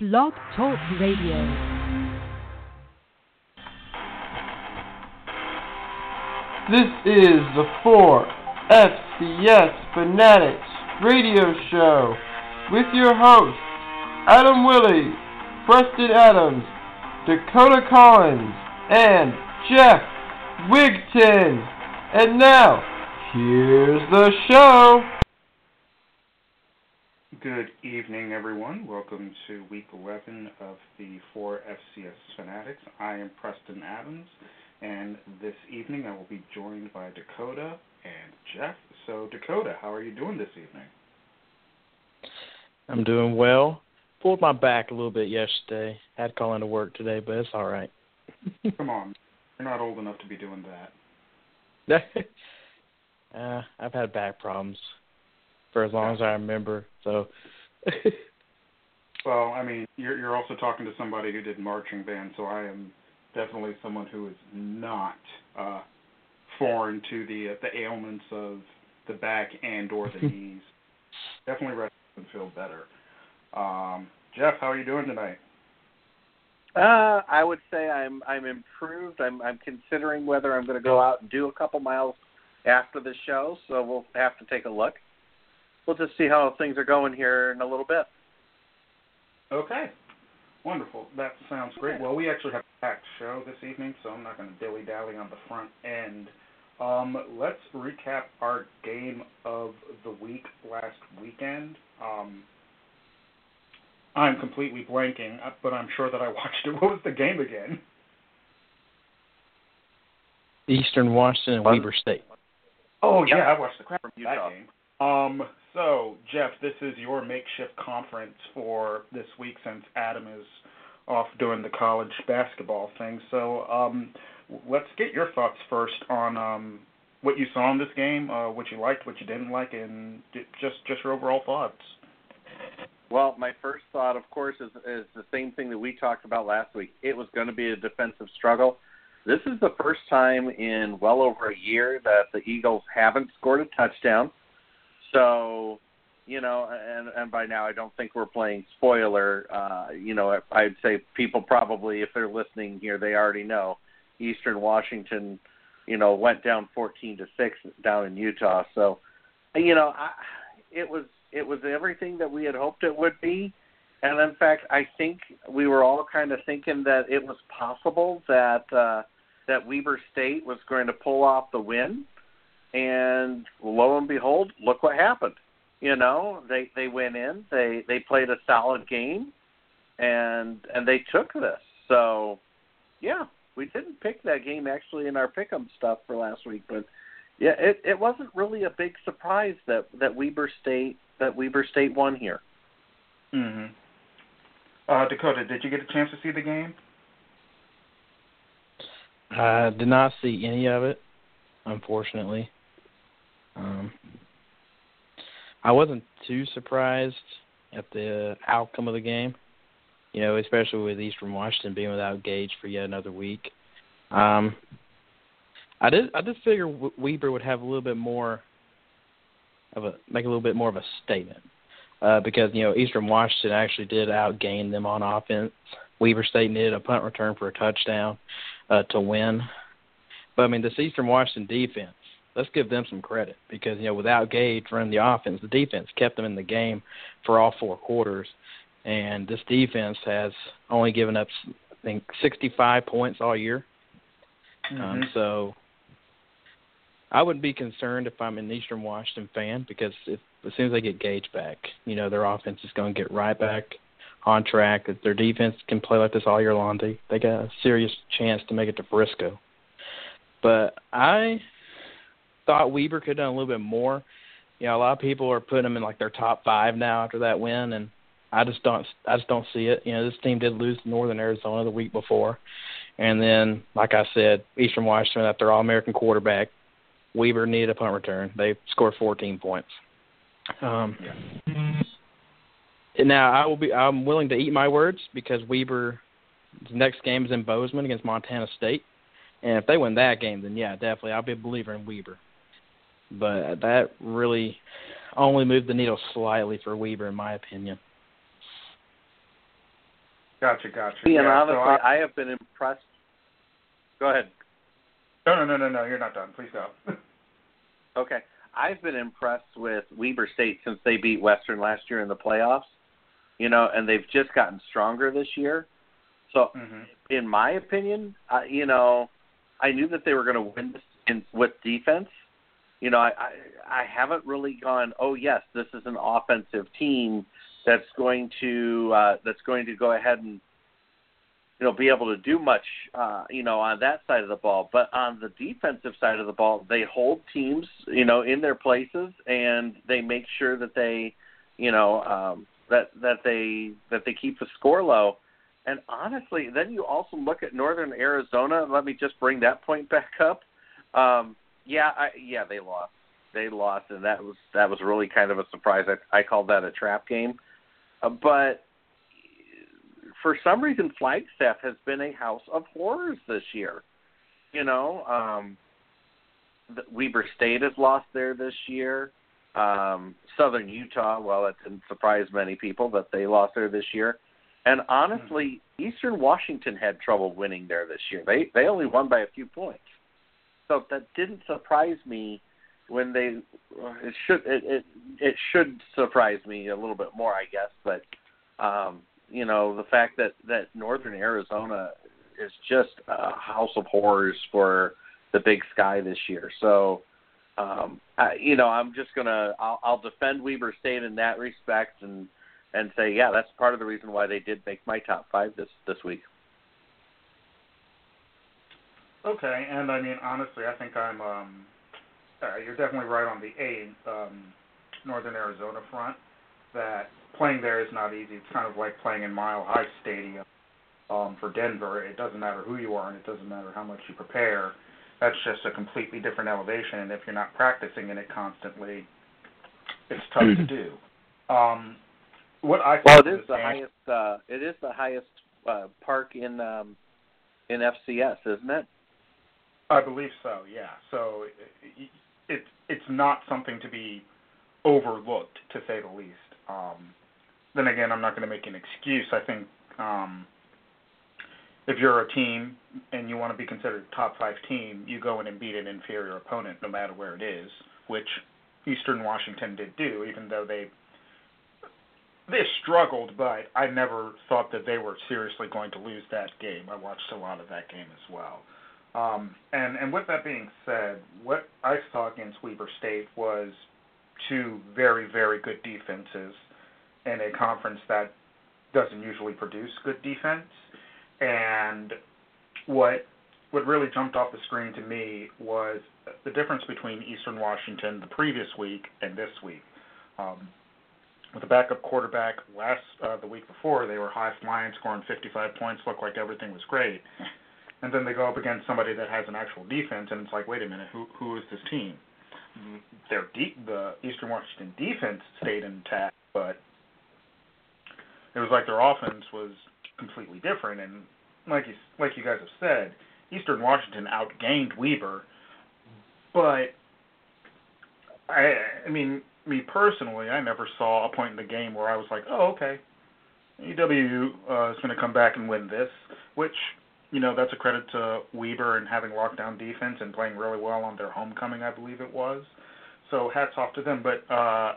Blog Talk Radio. This is the 4FCS Fanatics radio show with your hosts, Adam Willie, Preston Adams, Dakota Collins, and Jeff Wigton. And now, here's the show. Good evening, everyone. Welcome to week 11 of the 4 FCS Fanatics. I am Preston Adams, and this evening I will be joined by Dakota and Jeff. So, Dakota, how are you doing this evening? I'm doing well. Pulled my back a little bit yesterday. Had to call into work today, but it's all right. Come on, you're not old enough to be doing that. uh, I've had back problems for as long as I remember. So. well, I mean, you're you're also talking to somebody who did marching band, so I am definitely someone who is not uh, foreign to the uh, the ailments of the back and or the knees. Definitely rest and feel better. Um, Jeff, how are you doing tonight? Uh, I would say I'm I'm improved. I'm I'm considering whether I'm going to go out and do a couple miles after the show, so we'll have to take a look we'll just see how things are going here in a little bit. Okay. Wonderful. That sounds great. Well, we actually have a packed show this evening, so I'm not going to dilly dally on the front end. Um, let's recap our game of the week last weekend. Um, I'm completely blanking, uh, but I'm sure that I watched it. What was the game again? Eastern Washington and Weber State. Oh yeah, I watched the crap from that game. Um, so, Jeff, this is your makeshift conference for this week since Adam is off doing the college basketball thing. So, um, let's get your thoughts first on um, what you saw in this game, uh, what you liked, what you didn't like, and just just your overall thoughts. Well, my first thought, of course, is is the same thing that we talked about last week. It was going to be a defensive struggle. This is the first time in well over a year that the Eagles haven't scored a touchdown so, you know, and and by now I don't think we're playing spoiler. Uh, you know, I'd say people probably, if they're listening here, they already know. Eastern Washington, you know, went down 14 to six down in Utah. So, you know, I, it was it was everything that we had hoped it would be. And in fact, I think we were all kind of thinking that it was possible that uh, that Weber State was going to pull off the win and lo and behold, look what happened. You know, they they went in, they they played a solid game, and and they took this. So, yeah, we didn't pick that game actually in our pick'em stuff for last week, but yeah, it it wasn't really a big surprise that that Weber State that Weber State won here. Mhm. Uh, Dakota, did you get a chance to see the game? I did not see any of it, unfortunately. Um, I wasn't too surprised at the outcome of the game. You know, especially with Eastern Washington being without Gage for yet another week. Um, I did I did figure Weber would have a little bit more of a make a little bit more of a statement uh, because you know Eastern Washington actually did outgain them on offense. Weber State needed a punt return for a touchdown uh, to win, but I mean this Eastern Washington defense let's give them some credit because you know without Gage running the offense, the defense kept them in the game for all four quarters, and this defense has only given up I think 65 points all year. Mm-hmm. Um, so I wouldn't be concerned if I'm an Eastern Washington fan because if, as soon as they get Gage back, you know their offense is going to get right back on track. If their defense can play like this all year long, they they got a serious chance to make it to Frisco. But I thought Weber could have done a little bit more. You know, a lot of people are putting them in like their top five now after that win, and I just don't, I just don't see it. You know, this team did lose to Northern Arizona the week before, and then, like I said, Eastern Washington, that their All-American quarterback, Weber needed a punt return. They scored 14 points. Um, now I will be, I'm willing to eat my words because Weber, next game is in Bozeman against Montana State. And if they win that game, then yeah, definitely I'll be a believer in Weber but that really only moved the needle slightly for Weber, in my opinion. Gotcha, gotcha. And honestly, so I, I have been impressed. Go ahead. no, no, no, no, no. You're not done. Please go. Okay. I've been impressed with Weber State since they beat Western last year in the playoffs. You know, and they've just gotten stronger this year. So, hmm in my opinion, uh, you know, I knew that they were going to win this in, with defense. You know, I, I I haven't really gone. Oh yes, this is an offensive team that's going to uh, that's going to go ahead and you know be able to do much. Uh, you know, on that side of the ball, but on the defensive side of the ball, they hold teams you know in their places and they make sure that they you know um, that that they that they keep the score low. And honestly, then you also look at Northern Arizona. Let me just bring that point back up. Um, yeah, I, yeah, they lost. They lost, and that was that was really kind of a surprise. I, I called that a trap game, uh, but for some reason, Flagstaff has been a house of horrors this year. You know, um, the, Weber State has lost there this year. Um, Southern Utah, well, that didn't surprise many people that they lost there this year. And honestly, Eastern Washington had trouble winning there this year. They they only won by a few points, so that didn't surprise me when they. It should it it, it should surprise me a little bit more, I guess. But um, you know, the fact that that Northern Arizona is just a house of horrors for the Big Sky this year. So. Um, I, you know, I'm just gonna I'll, I'll defend Weber State in that respect, and and say, yeah, that's part of the reason why they did make my top five this this week. Okay, and I mean honestly, I think I'm. um uh, you're definitely right on the A um, Northern Arizona front. That playing there is not easy. It's kind of like playing in Mile High Stadium um, for Denver. It doesn't matter who you are, and it doesn't matter how much you prepare. That's just a completely different elevation, and if you're not practicing in it constantly, it's tough to do. Um, what I Well, it is the highest. Uh, it is the highest uh, park in um, in FCS, isn't it? I believe so. Yeah. So it, it it's not something to be overlooked, to say the least. Um, then again, I'm not going to make an excuse. I think um, if you're a team and you want to be considered a top five team, you go in and beat an inferior opponent, no matter where it is, which Eastern Washington did do, even though they they struggled, but I never thought that they were seriously going to lose that game. I watched a lot of that game as well. Um, and and with that being said, what I saw against Weber State was two very very good defenses in a conference that doesn't usually produce good defense. And what what really jumped off the screen to me was the difference between Eastern Washington the previous week and this week. Um, with a backup quarterback last uh, the week before, they were high flying, scoring 55 points, looked like everything was great. And then they go up against somebody that has an actual defense, and it's like, wait a minute, who who is this team? Their de- the Eastern Washington defense stayed intact, but it was like their offense was completely different. And like you like you guys have said, Eastern Washington outgained Weber, but I I mean me personally, I never saw a point in the game where I was like, oh okay, EW uh, is going to come back and win this, which you know that's a credit to Weber and having lockdown defense and playing really well on their homecoming, I believe it was. So hats off to them. But uh,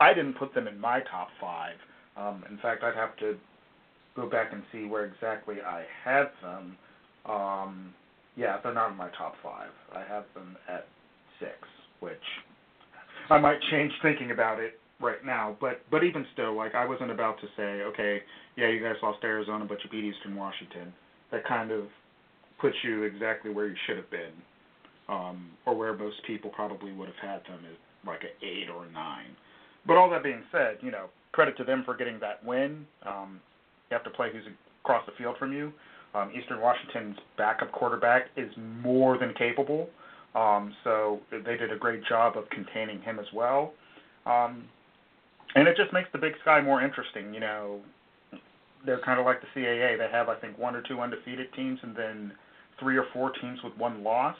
I didn't put them in my top five. Um, in fact, I'd have to go back and see where exactly I had them. Um, yeah, they're not in my top five. I have them at six, which I might change thinking about it right now. But but even still, like I wasn't about to say, okay, yeah, you guys lost Arizona, but you beat Eastern Washington. That kind of puts you exactly where you should have been, um, or where most people probably would have had them is like an eight or a nine. But all that being said, you know, credit to them for getting that win. Um, you have to play who's across the field from you. Um, Eastern Washington's backup quarterback is more than capable, um, so they did a great job of containing him as well. Um, and it just makes the Big Sky more interesting. You know, they're kind of like the CAA. They have, I think, one or two undefeated teams, and then three or four teams with one loss.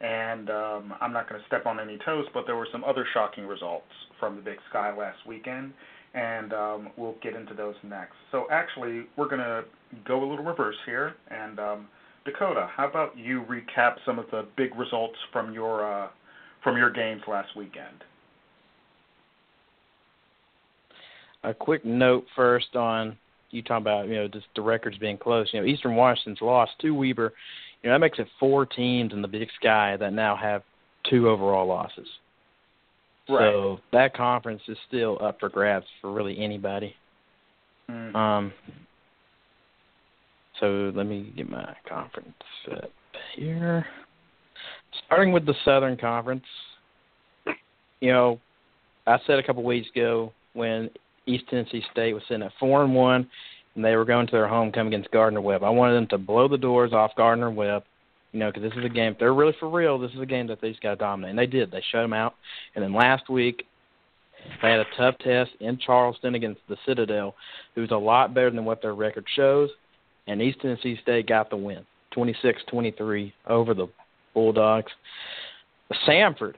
And um, I'm not going to step on any toes, but there were some other shocking results from the Big Sky last weekend. and um, we'll get into those next. So actually, we're going to go a little reverse here, and um, Dakota, how about you recap some of the big results from your uh, from your games last weekend? A quick note first on you talking about you know just the records being close. You know, Eastern Washington's lost to Weber. You know that makes it four teams in the Big Sky that now have two overall losses. Right. So that conference is still up for grabs for really anybody. Mm. Um. So let me get my conference set here. Starting with the Southern Conference, you know, I said a couple weeks ago when East Tennessee State was sitting at four and one, and they were going to their homecoming against Gardner Webb. I wanted them to blow the doors off Gardner Webb, you know, because this is a game. If they're really for real, this is a game that they just got to dominate, and they did. They shut them out. And then last week, they had a tough test in Charleston against the Citadel, who's a lot better than what their record shows. And East Tennessee State got the win, 26-23 over the Bulldogs. Samford,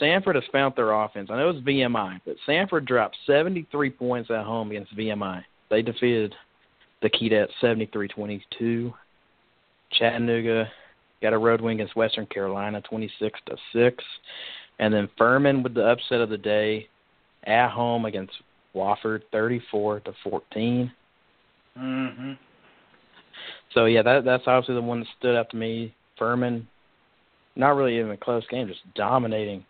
Samford has found their offense. I know it's VMI, but Samford dropped 73 points at home against VMI. They defeated the Keydets 73-22. Chattanooga got a road win against Western Carolina 26 to 6. And then Furman with the upset of the day at home against Wofford 34 to 14. Mhm. So yeah, that that's obviously the one that stood out to me. Furman, not really even a close game, just dominating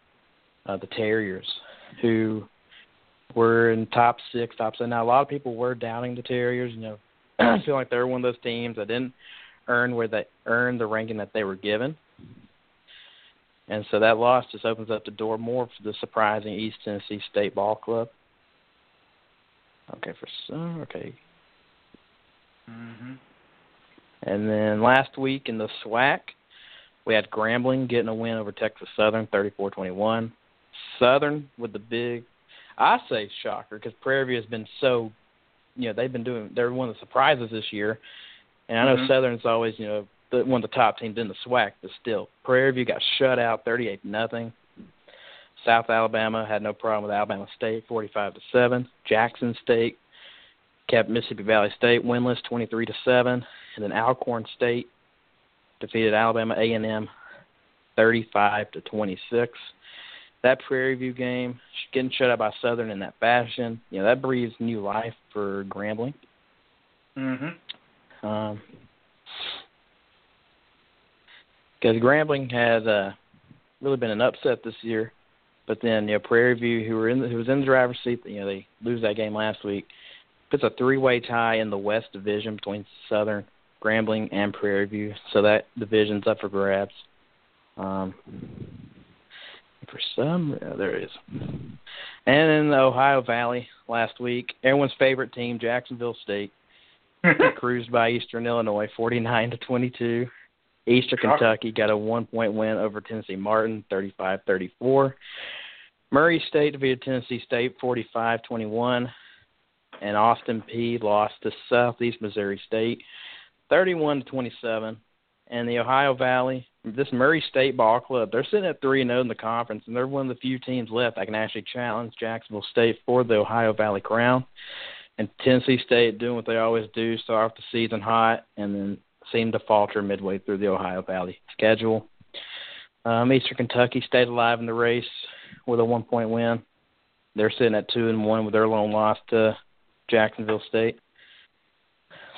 uh, the Terriers, who were in top six, top seven. Now a lot of people were doubting the Terriers. You know, I feel like they're one of those teams that didn't earn where they earned the ranking that they were given. And so that loss just opens up the door more for the surprising East Tennessee State Ball Club. Okay, for some, okay, Mhm. And then last week in the SWAC, we had Grambling getting a win over Texas Southern, 34-21. Southern with the big, I say shocker, because Prairie View has been so, you know, they've been doing, they're one of the surprises this year. And I know Mhm. Southern's always, you know, the, one of the top teams in the SWAC, but still, Prairie View got shut out, 38 nothing. South Alabama had no problem with Alabama State, 45 to seven. Jackson State kept Mississippi Valley State winless, 23 to seven, and then Alcorn State defeated Alabama A&M, 35 to 26. That Prairie View game, getting shut out by Southern in that fashion, you know that breathes new life for Grambling. Mm-hmm. Um, because Grambling has uh, really been an upset this year, but then you know Prairie View, who were in the, who was in the driver's seat, you know they lose that game last week. Puts a three-way tie in the West Division between Southern, Grambling, and Prairie View, so that division's up for grabs. Um, for some, yeah, there it is. And in the Ohio Valley last week, everyone's favorite team, Jacksonville State, cruised by Eastern Illinois, 49 to 22. Eastern Kentucky got a one-point win over Tennessee Martin, 35-34. Murray State defeated Tennessee State, 45-21, and Austin Peay lost to Southeast Missouri State, 31 to 27. And the Ohio Valley, this Murray State ball club, they're sitting at three and zero in the conference, and they're one of the few teams left that can actually challenge Jacksonville State for the Ohio Valley crown. And Tennessee State doing what they always do, start off the season hot, and then seem to falter midway through the Ohio Valley schedule. Um, Eastern Kentucky stayed alive in the race with a one point win. They're sitting at two and one with their lone loss to Jacksonville State.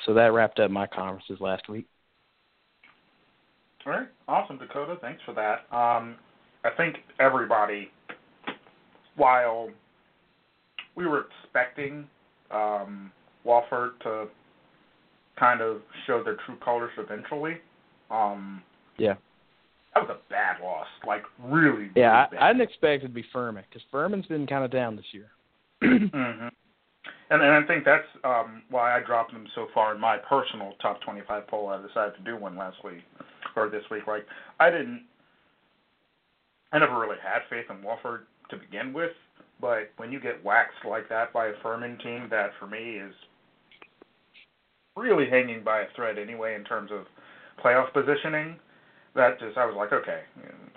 So that wrapped up my conferences last week. All right. Awesome, Dakota. Thanks for that. Um, I think everybody, while we were expecting um, Wofford to kind of show their true colors eventually, um, Yeah. that was a bad loss. Like, really, Yeah, really I, bad. I didn't expect it to be Furman because Furman's been kind of down this year. hmm And and I think that's um, why I dropped them so far in my personal top 25 poll. I decided to do one last week or this week. Like I didn't, I never really had faith in Wofford to begin with, but when you get waxed like that by a Furman team, that for me is really hanging by a thread anyway in terms of playoff positioning. that just I was like, okay,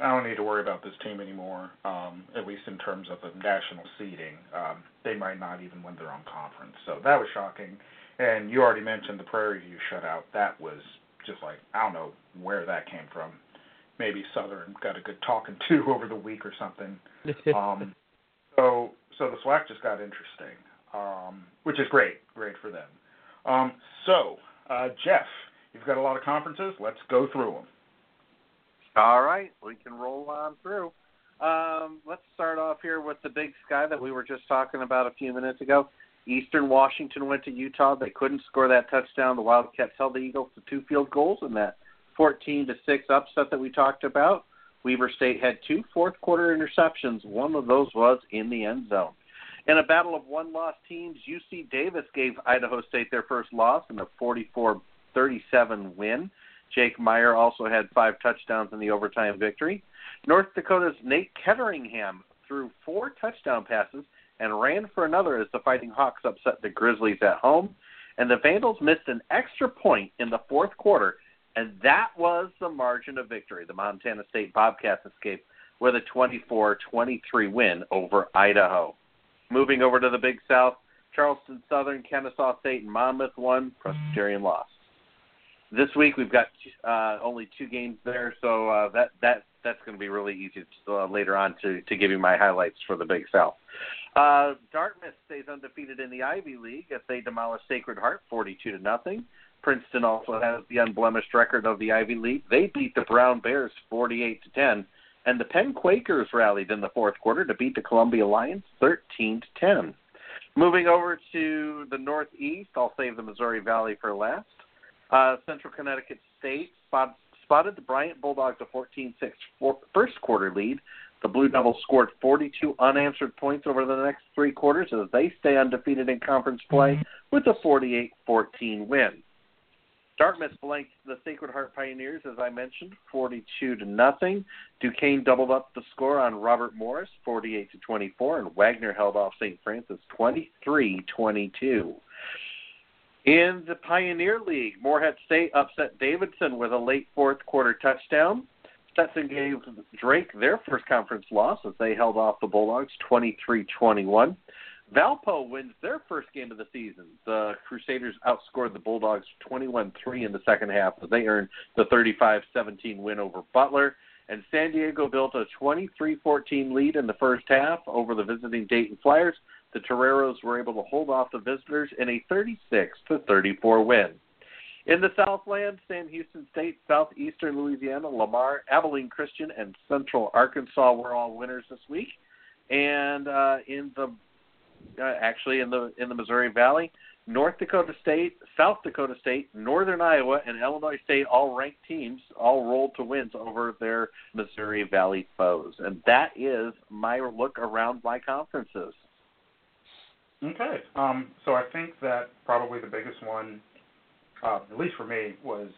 I don't need to worry about this team anymore. Um, at least in terms of the national seeding, um, they might not even win their own conference. So that was shocking. And you already mentioned the Prairie View shutout. That was just like I don't know where that came from. Maybe Southern got a good talking to over the week or something. um, so so the SWAC just got interesting, um, which is great, great for them. Um, so uh, Jeff, you've got a lot of conferences. Let's go through them. All right, we can roll on through. Um, let's start off here with the Big Sky that we were just talking about a few minutes ago. Eastern Washington went to Utah. They couldn't score that touchdown. The Wildcats held the Eagles to two field goals in that 14 to six upset that we talked about. Weber State had two fourth quarter interceptions. One of those was in the end zone. In a battle of one loss teams, UC Davis gave Idaho State their first loss in a 44 37 win. Jake Maier also had five touchdowns in the overtime victory. North Dakota's Nate Ketteringham threw four touchdown passes and ran for another as the Fighting Hawks upset the Grizzlies at home. And the Vandals missed an extra point in the fourth quarter, and that was the margin of victory. The Montana State Bobcats escaped with a 24 23 win over Idaho. Moving over to the Big South, Charleston Southern, Kennesaw State, and Monmouth won, Presbyterian lost. This week we've got uh, only two games there, so uh, that that that's going to be really easy to, uh, later on to to give you my highlights for the Big South. Uh, Dartmouth stays undefeated in the Ivy League as they demolish Sacred Heart 42 to nothing. Princeton also has the unblemished record of the Ivy League. They beat the Brown Bears 48 to 10, and the Penn Quakers rallied in the fourth quarter to beat the Columbia Lions 13 to 10. Moving over to the Northeast, I'll save the Missouri Valley for last. Uh, Central Connecticut State spot, spotted the Bryant Bulldogs a 14-6 first quarter lead. The Blue Devils scored 42 unanswered points over the next three quarters as they stay undefeated in conference play with a 48-14 win. Dartmouth blanked the Sacred Heart Pioneers, as I mentioned, 42 to nothing. Duquesne doubled up the score on Robert Morris, 48 to 24, and Wagner held off St. Francis 23-22. In the Pioneer League, Morehead State upset Davidson with a late fourth quarter touchdown. Stetson gave Drake their first conference loss as they held off the Bulldogs 23-21. Valpo wins their first game of the season. The Crusaders outscored the Bulldogs 21-3 in the second half as they earned the 35-17 win over Butler. And San Diego built a 23-14 lead in the first half over the visiting Dayton Flyers the Toreros were able to hold off the visitors in a 36 to 34 win. In the Southland, Sam Houston State, Southeastern Louisiana, Lamar, Abilene Christian, and Central Arkansas were all winners this week. And uh, in the uh, actually in the in the Missouri Valley, North Dakota State, South Dakota State, Northern Iowa, and Illinois State, all ranked teams, all rolled to wins over their Missouri Valley foes. And that is my look around my conferences. Okay. Um, so I think that probably the biggest one, uh, at least for me, was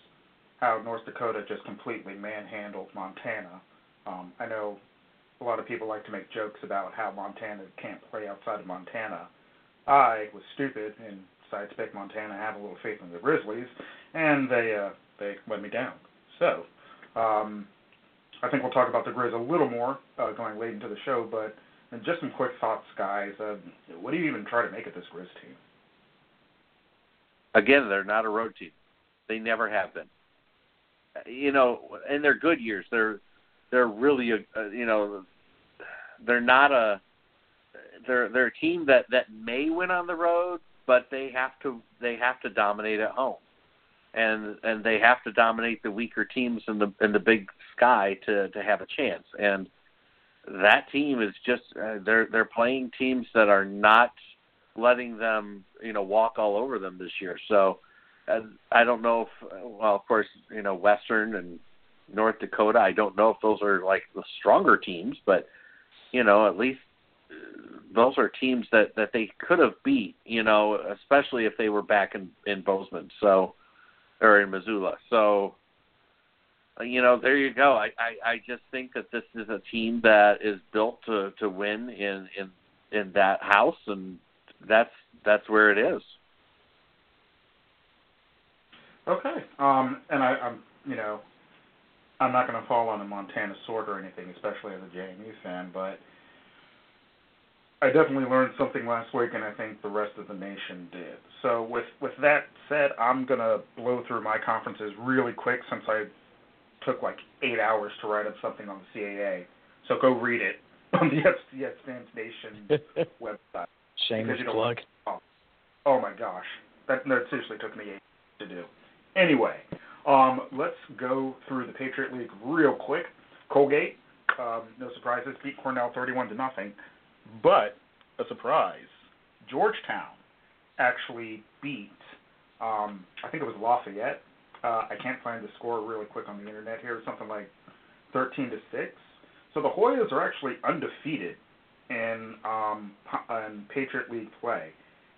how North Dakota just completely manhandled Montana. Um, I know a lot of people like to make jokes about how Montana can't play outside of Montana. I was stupid and decided to pick Montana, have a little faith in the Grizzlies, and they uh, they let me down. So um, I think we'll talk about the Grizz a little more uh, going late into the show, but and just some quick thoughts, guys. Uh, what do you even try to make of this Grizz team? Again, they're not a road team. They never have been. You know, in their good years, they're they're really a, uh, you know they're not a they're they're a team that that may win on the road, but they have to they have to dominate at home, and and they have to dominate the weaker teams in the in the Big Sky to to have a chance. And that team is just uh, they're they're playing teams that are not letting them you know walk all over them this year. So uh, I don't know if well of course you know Western and North Dakota I don't know if those are like the stronger teams, but you know at least uh, those are teams that that they could have beat. You know especially if they were back in in Bozeman. So or in Missoula. So you know, there you go. I, I, I just think that this is a team that is built to, to win in, in in that house, and that's that's where it is. Okay. Um, and I, I'm, you know, I'm not going to fall on a Montana sword or anything, especially as a JMU fan, but I definitely learned something last week, and I think the rest of the nation did. So with with that said, I'm gonna blow through my conferences really quick since I took like eight hours to write up something on the CAA. So go read it on the FCS Fans Nation website. Shameless plug. Oh my gosh, that that seriously took me eight to do. Anyway, um, let's go through the Patriot League real quick. Colgate, um, no surprises, beat Cornell 31 to nothing. But a surprise, Georgetown actually beat. Um, I think it was Lafayette. Uh, I can't find the score really quick on the internet here. Something like 13 to six. So the Hoyas are actually undefeated in um, in Patriot League play.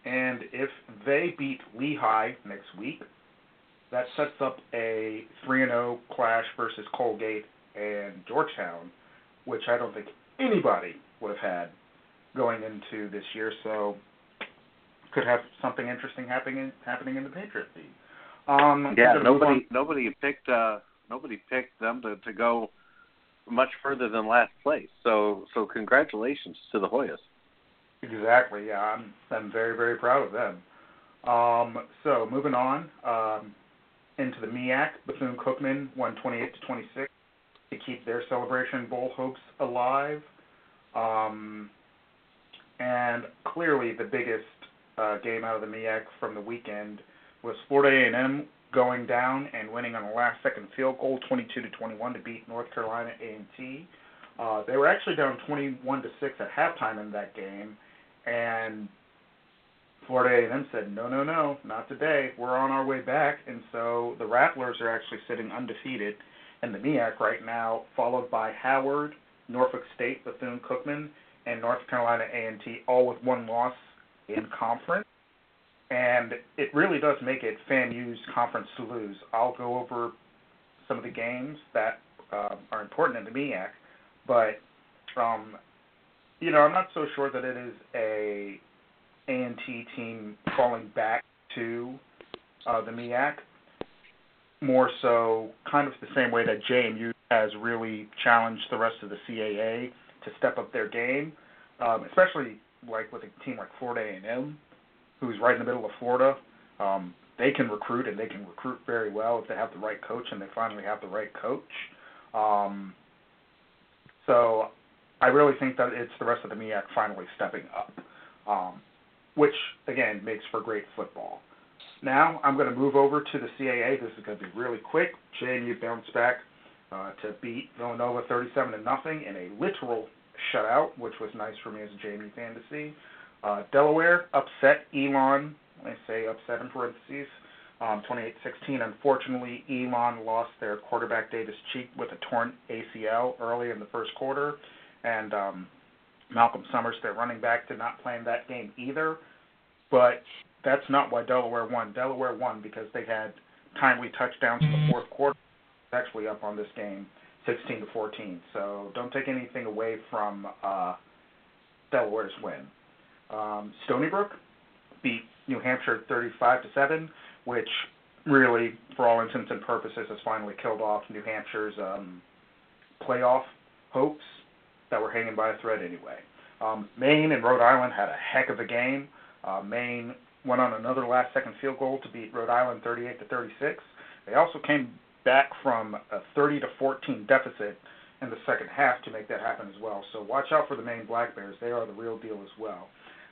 And if they beat Lehigh next week, that sets up a 3 and 0 clash versus Colgate and Georgetown, which I don't think anybody would have had going into this year. So could have something interesting happening happening in the Patriot League. Um, Yeah, I'm gonna move on- nobody nobody picked uh nobody picked them to to go much further than last place. So so congratulations to the Hoyas. Exactly. Yeah, I'm I'm very very proud of them. Um, so moving on um, into the MEAC, Bethune Cookman won 28 to 26 to keep their Celebration Bowl hopes alive. Um, and clearly, the biggest uh, game out of the MEAC from the weekend was Florida A&M going down and winning on a last-second field goal, 22 to 21, to beat North Carolina A&T. Uh, they were actually down 21 to six at halftime in that game, and Florida A&M said, "No, no, no, not today. We're on our way back." And so the Rattlers are actually sitting undefeated in the MEAC right now, followed by Howard, Norfolk State, Bethune Cookman, and North Carolina A&T, all with one loss in conference. And it really does make it FAMU's conference to lose. I'll go over some of the games that uh, are important in the MEAC, but um, you know, I'm not so sure that it is a A&T team falling back to uh, the MEAC. More so, kind of the same way that JMU has really challenged the rest of the CAA to step up their game, um, especially like with a team like Florida A&M, who's right in the middle of Florida. Um, they can recruit and they can recruit very well if they have the right coach and they finally have the right coach. Um, so I really think that it's the rest of the MEAC finally stepping up, um, which again makes for great football. Now I'm going to move over to the CAA. This is going to be really quick. JMU bounced back uh, to beat Villanova 37 to nothing in a literal shutout, which was nice for me as a JMU fan to see. Uh, Delaware upset Elon. I say upset in parentheses. Um, 28-16. Unfortunately, Elon lost their quarterback Davis Cheek with a torn ACL early in the first quarter, and um, Malcolm Summers, their running back, did not play in that game either. But that's not why Delaware won. Delaware won because they had timely touchdowns in the fourth quarter. Actually, up on this game, 16 to 14. So don't take anything away from uh, Delaware's win. Um, Stony Brook beat New Hampshire 35 to seven, which really, for all intents and purposes, has finally killed off New Hampshire's um, playoff hopes that were hanging by a thread anyway. Um, Maine and Rhode Island had a heck of a game. Uh, Maine went on another last-second field goal to beat Rhode Island 38 to 36. They also came back from a 30 to 14 deficit in the second half to make that happen as well. So watch out for the Maine Black Bears. They are the real deal as well.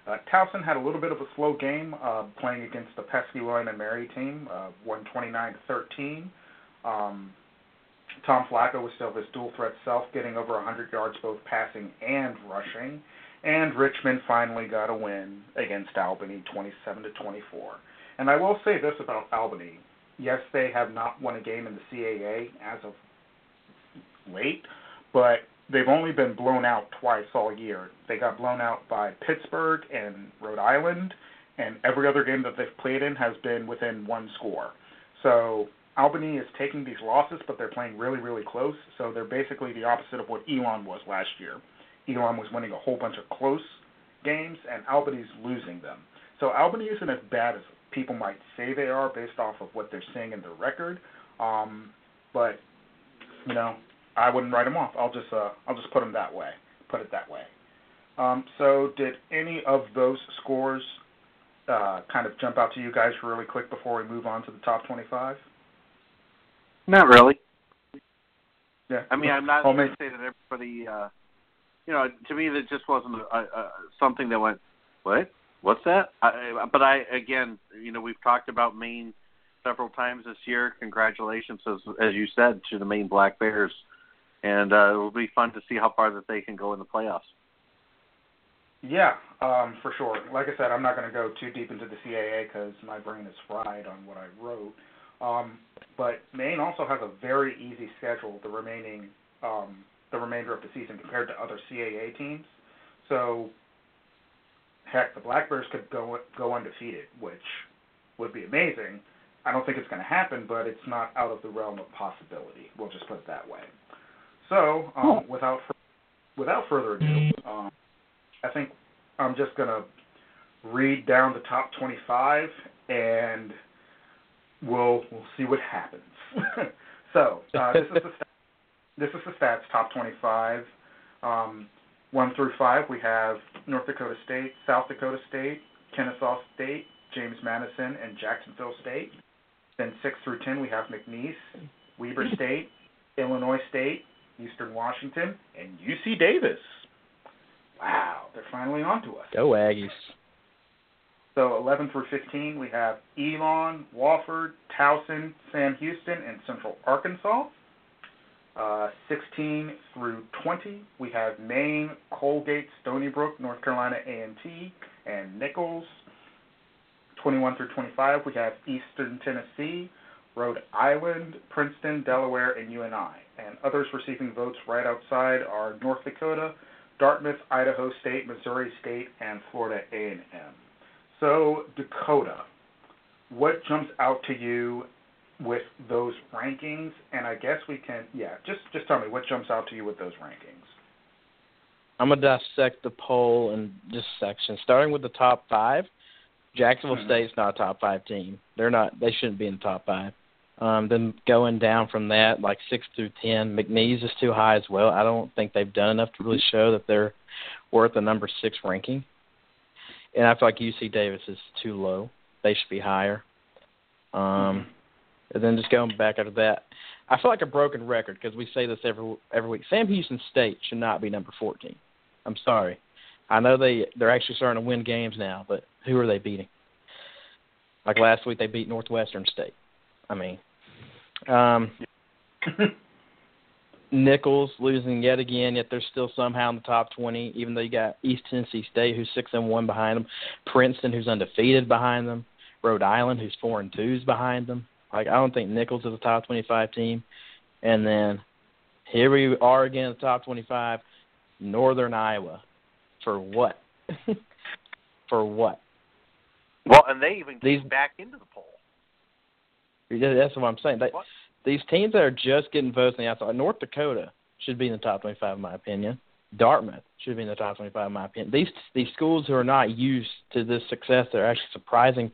Uh, Towson had a little bit of a slow game uh, playing against the pesky William and Mary team, uh, 129 to 13. Um, Tom Flacco was still his dual threat self, getting over 100 yards both passing and rushing. And Richmond finally got a win against Albany, 27 to 24. And I will say this about Albany: yes, they have not won a game in the CAA as of late, but they've only been blown out twice all year. They got blown out by Pittsburgh and Rhode Island, and every other game that they've played in has been within one score. So Albany is taking these losses, but they're playing really, really close. So they're basically the opposite of what Elon was last year. Elon was winning a whole bunch of close games, and Albany's losing them. So Albany isn't as bad as people might say they are based off of what they're seeing in their record. Um, but you know, I wouldn't write them off. I'll just uh, I'll just put them that way. Put it that way. Um, so, did any of those scores uh, kind of jump out to you guys really quick before we move on to the top 25? Not really. Yeah. I mean, I'm not going to say that everybody. Uh, you know, to me, that just wasn't a, a, something that went, what? What's that? I, but I, again, you know, we've talked about Maine several times this year. Congratulations, as, as you said, to the Maine Black Bears, and uh, it will be fun to see how far that they can go in the playoffs. Yeah, um, for sure. Like I said, I'm not going to go too deep into the CAA because my brain is fried on what I wrote. Um, but Maine also has a very easy schedule the remaining um, the remainder of the season compared to other CAA teams. So, heck, the Black Bears could go go undefeated, which would be amazing. I don't think it's going to happen, but it's not out of the realm of possibility. We'll just put it that way. So, um, without without further ado, um, I think I'm just gonna read down the top 25 and we'll we'll see what happens. so uh, this is the this is the stats top 25. Um, one through five we have North Dakota State, South Dakota State, Kennesaw State, James Madison, and Jacksonville State. Then six through ten we have McNeese, Weber State, Illinois State, Eastern Washington, and UC Davis. Wow, they're finally on to us. Go Aggies. So 11 through 15, we have Elon, Wofford, Towson, Sam Houston, and Central Arkansas. Uh, 16 through 20, we have Maine, Colgate, Stony Brook, North Carolina A&T, and Nicholls. 21 through 25, we have Eastern Tennessee, Rhode Island, Princeton, Delaware, and UNI. And others receiving votes right outside are North Dakota, Dartmouth, Idaho State, Missouri State, and Florida A&M. So Dakota, what jumps out to you with those rankings? And I guess we can, yeah, just just tell me what jumps out to you with those rankings. I'm gonna dissect the poll in just sections, starting with the top five. Jacksonville Mhm. State's not a top five team. They're not. They shouldn't be in the top five. Um, then going down from that, like six through ten, McNeese is too high as well. I don't think they've done enough to really show that they're worth a number six ranking. And I feel like UC Davis is too low. They should be higher. Um, and then just going back after that, I feel like a broken record because we say this every every week. Sam Houston State should not be number 14. I'm sorry. I know they they're actually starting to win games now, but who are they beating? Like last week, they beat Northwestern State. I mean, um, Nicholls losing yet again, yet they're still somehow in the top 20. Even though you got East Tennessee State, who's six and one behind them, Princeton, who's undefeated behind them, Rhode Island, who's four and two's behind them. Like I don't think Nicholls is a top 25 team. And then here we are again, the top 25, Northern Iowa. For what? For what? Well, and they even These- came back into the poll. That's what I'm saying. They, these teams that are just getting votes on the outside, North Dakota should be in the top 25 in my opinion. Dartmouth should be in the top 25 in my opinion. These these schools who are not used to this success, they're actually surprising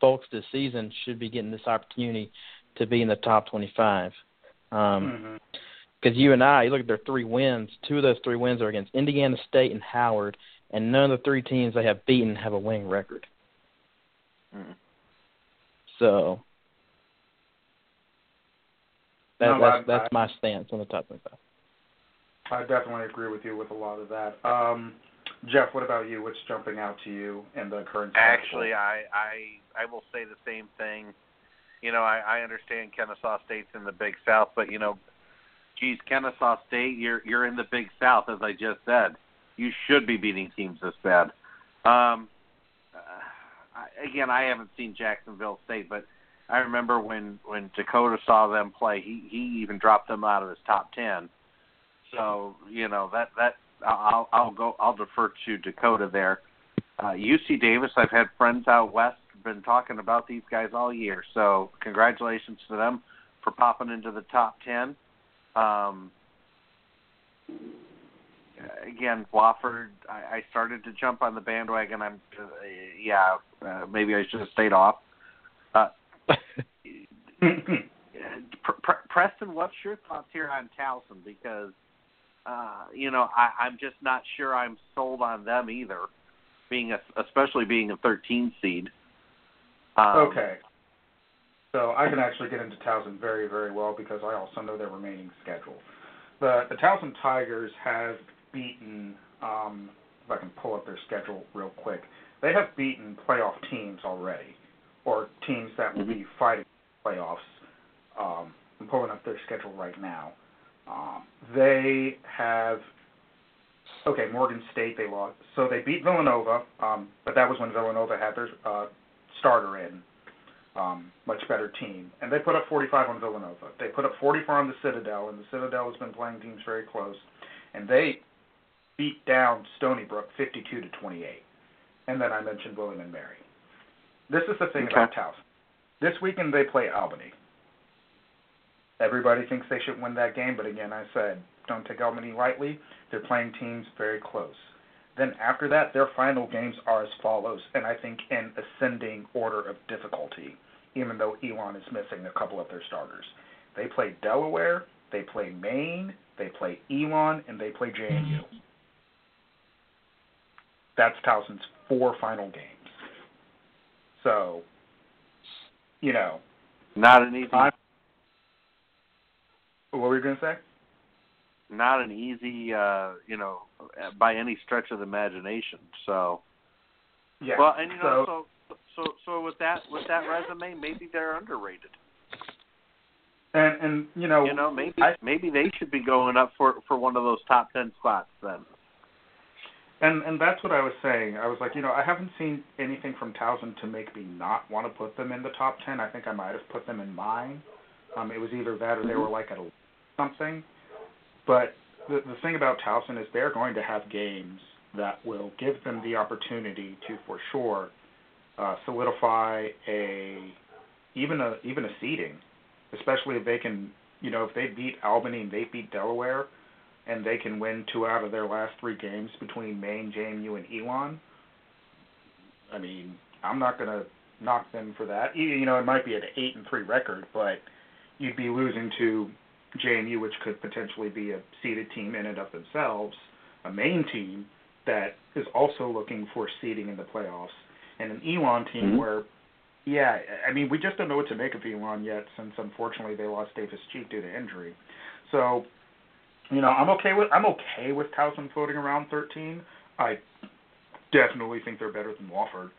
folks this season, should be getting this opportunity to be in the top 25. Um, Mhm. because you and I, you look at their three wins. Two of those three wins are against Indiana State and Howard, and none of the three teams they have beaten have a winning record. Mm. So that, No, that's I- that's I- my stance on the top twenty-five. I definitely agree with you with a lot of that. Um, Jeff, what about you? What's jumping out to you in the current? Actually, I I I will say the same thing. You know, I, I understand Kennesaw State's in the Big South, but you know, geez, Kennesaw State, you're you're in the Big South, as I just said. You should be beating teams this bad. Um, uh, I, again, I haven't seen Jacksonville State, but I remember when when Dakota saw them play, he he even dropped them out of his top ten. So you know that that I'll I'll go I'll defer to Dakota there. Uh, UC Davis, I've had friends out west been talking about these guys all year. So congratulations to them for popping into the top ten. Um, again, Wofford, I, I started to jump on the bandwagon. I'm, uh, yeah, uh, maybe I should have stayed off. Uh, Preston, what's your thoughts here on Towson? Because uh, you know, I, I'm just not sure I'm sold on them either, being a, especially being a 13 seed. Um, okay. So I can actually get into Towson very, very well because I also know their remaining schedule. The the Towson Tigers have beaten. Um, if I can pull up their schedule real quick, they have beaten playoff teams already, or teams that will be fighting playoffs. Um, I'm pulling up their schedule right now. Um, they have okay, Morgan State they lost, so they beat Villanova, um, but that was when Villanova had their uh, starter in, um, much better team, and they put up 45 on Villanova. They put up 44 on the Citadel, and the Citadel has been playing teams very close, and they beat down Stony Brook 52 to 28. And then I mentioned William and Mary. This is the thing Okay. about Towson. This weekend they play Albany. Everybody thinks they should win that game, but again, I said don't take Albany lightly. They're playing teams very close. Then after that, their final games are as follows, and I think in ascending order of difficulty, even though Elon is missing a couple of their starters. They play Delaware, they play Maine, they play Elon, and they play JMU. That's Towson's four final games. So, you know, Not an easy, I'm- what were you going to say? not an easy, uh, you know, by any stretch of the imagination. So, Yeah. well, and you know, so, so so so with that with that resume, maybe they're underrated. and and you know, You know, maybe I- maybe they should be going up for for one of those top ten spots then. And and that's what I was saying. I was like, you know, I haven't seen anything from Towson to make me not want to put them in the top ten. I think I might have put them in mine. Um, it was either that or they were like at a something. But the the thing about Towson is they're going to have games that will give them the opportunity to, for sure, uh, solidify a even a even a seeding, especially if they can, you know, if they beat Albany and they beat Delaware and they can win two out of their last three games between Maine, JMU, and Elon, I mean, I'm not going to knock them for that. You you know, it might be an eight and three record, but you'd be losing to JMU, which could potentially be a seeded team in and of themselves, a Maine team that is also looking for seeding in the playoffs, and an Elon team Mhm. where, yeah, I mean, we just don't know what to make of Elon yet, since unfortunately they lost Davis Cheek due to injury. So, you know, I'm okay with I'm okay with Towson floating around 13. I definitely think they're better than Wofford.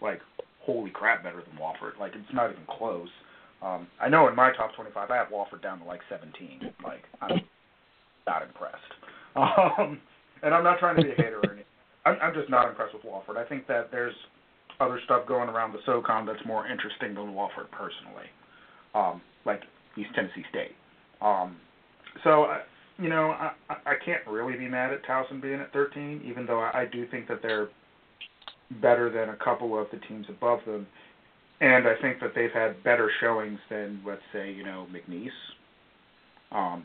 Like, holy crap, better than Wofford. Like, it's not even close. Um, I know in my top 25, I have Wofford down to like 17. Like, I'm not impressed. Um, and I'm not trying to be a hater or anything. I'm, I'm just not impressed with Wofford. I think that there's other stuff going around the SoCon that's more interesting than Wofford personally, um, like East Tennessee State. Um, so, you know, I, I can't really be mad at Towson being at 13, even though I, I do think that they're better than a couple of the teams above them. And I think that they've had better showings than, let's say, you know, McNeese. Um,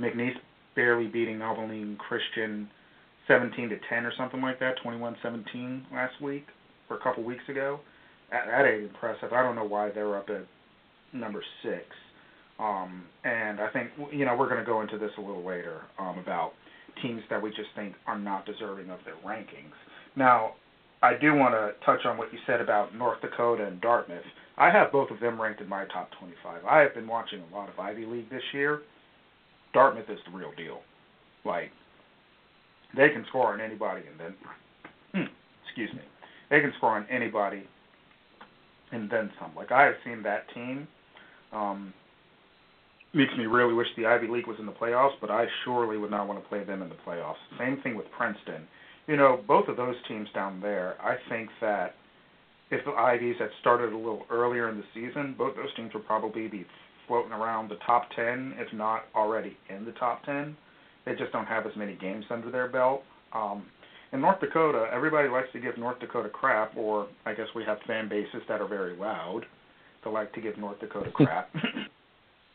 McNeese barely beating Abilene Christian 17 to 10 or something like that, 21-17 last week or a couple weeks ago. That, that ain't impressive. I don't know why they're up at number six. Um, I think you know we're going to go into this a little later um, about teams that we just think are not deserving of their rankings. Now, I do want to touch on what you said about North Dakota and Dartmouth. I have both of them ranked in my top 25. I have been watching a lot of Ivy League this year. Dartmouth is the real deal. Like they can score on anybody, and then hmm, excuse me, they can score on anybody, and then some. Like I have seen that team. Um, makes me really wish the Ivy League was in the playoffs, but I surely would not want to play them in the playoffs. Same thing with Princeton. You know, both of those teams down there, I think that if the Ivies had started a little earlier in the season, both those teams would probably be floating around the top 10, if not already in the top 10. They just don't have as many games under their belt. Um, in North Dakota, everybody likes to give North Dakota crap, or I guess we have fan bases that are very loud to like to give North Dakota crap.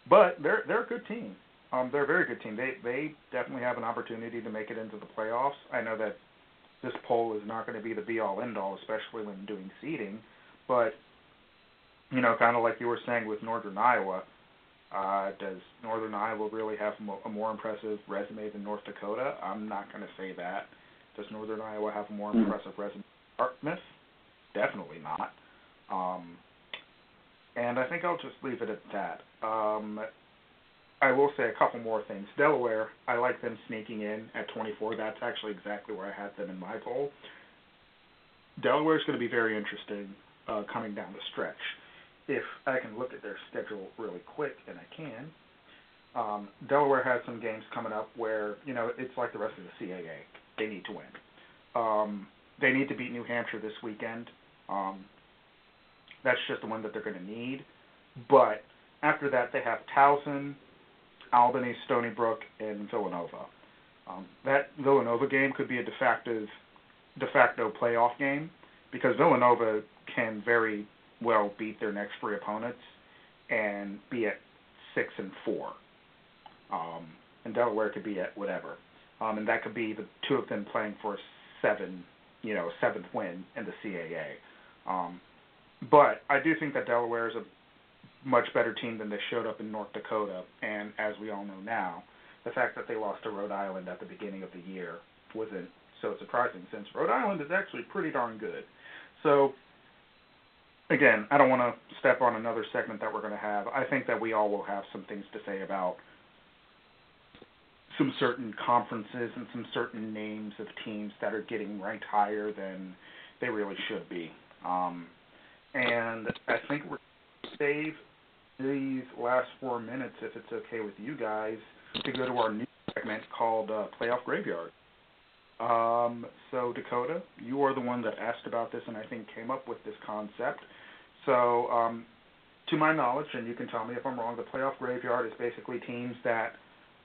but they're they're a good team. Um, they're a very good team. They they definitely have an opportunity to make it into the playoffs. I know that this poll is not going to be the be all end all, especially when doing seeding. But you know, kind of like you were saying with Northern Iowa, Uh, does Northern Iowa really have a more impressive resume than North Dakota? I'm not going to say that. Does Northern Iowa have a more mm-hmm. impressive resume than Dartmouth? Definitely not. Um, and I think I'll just leave it at that. Um, I will say a couple more things. Delaware, I like them sneaking in at 24. That's actually exactly where I had them in my poll. Delaware is going to be very interesting uh, coming down the stretch. If I can look at their schedule really quick, and I can, um, Delaware has some games coming up where you know it's like the rest of the CAA. They need to win. Um, they need to beat New Hampshire this weekend. Um, that's just the one that they're going to need. But after that, they have Towson, Albany, Stony Brook, and Villanova. Um, that Villanova game could be a de facto, de facto playoff game because Villanova can very well beat their next three opponents and be at six and four. Um, and Delaware could be at whatever. Um, and that could be the two of them playing for a seven, you know, seventh win in the CAA. Um, but I do think that Delaware is a much better team than they showed up in North Dakota. And as we all know now, the fact that they lost to Rhode Island at the beginning of the year wasn't so surprising since Rhode Island is actually pretty darn good. So, again, I don't want to step on another segment that we're going to have. I think that we all will have some things to say about some certain conferences and some certain names of teams that are getting ranked higher than they really should be. Um, and I think we're save these last four minutes, if it's okay with you guys, to go to our new segment called uh, Playoff Graveyard. Um, so Dakota, you are the one that asked about this and I think came up with this concept. So, um, to my knowledge, and you can tell me if I'm wrong, the playoff graveyard is basically teams that,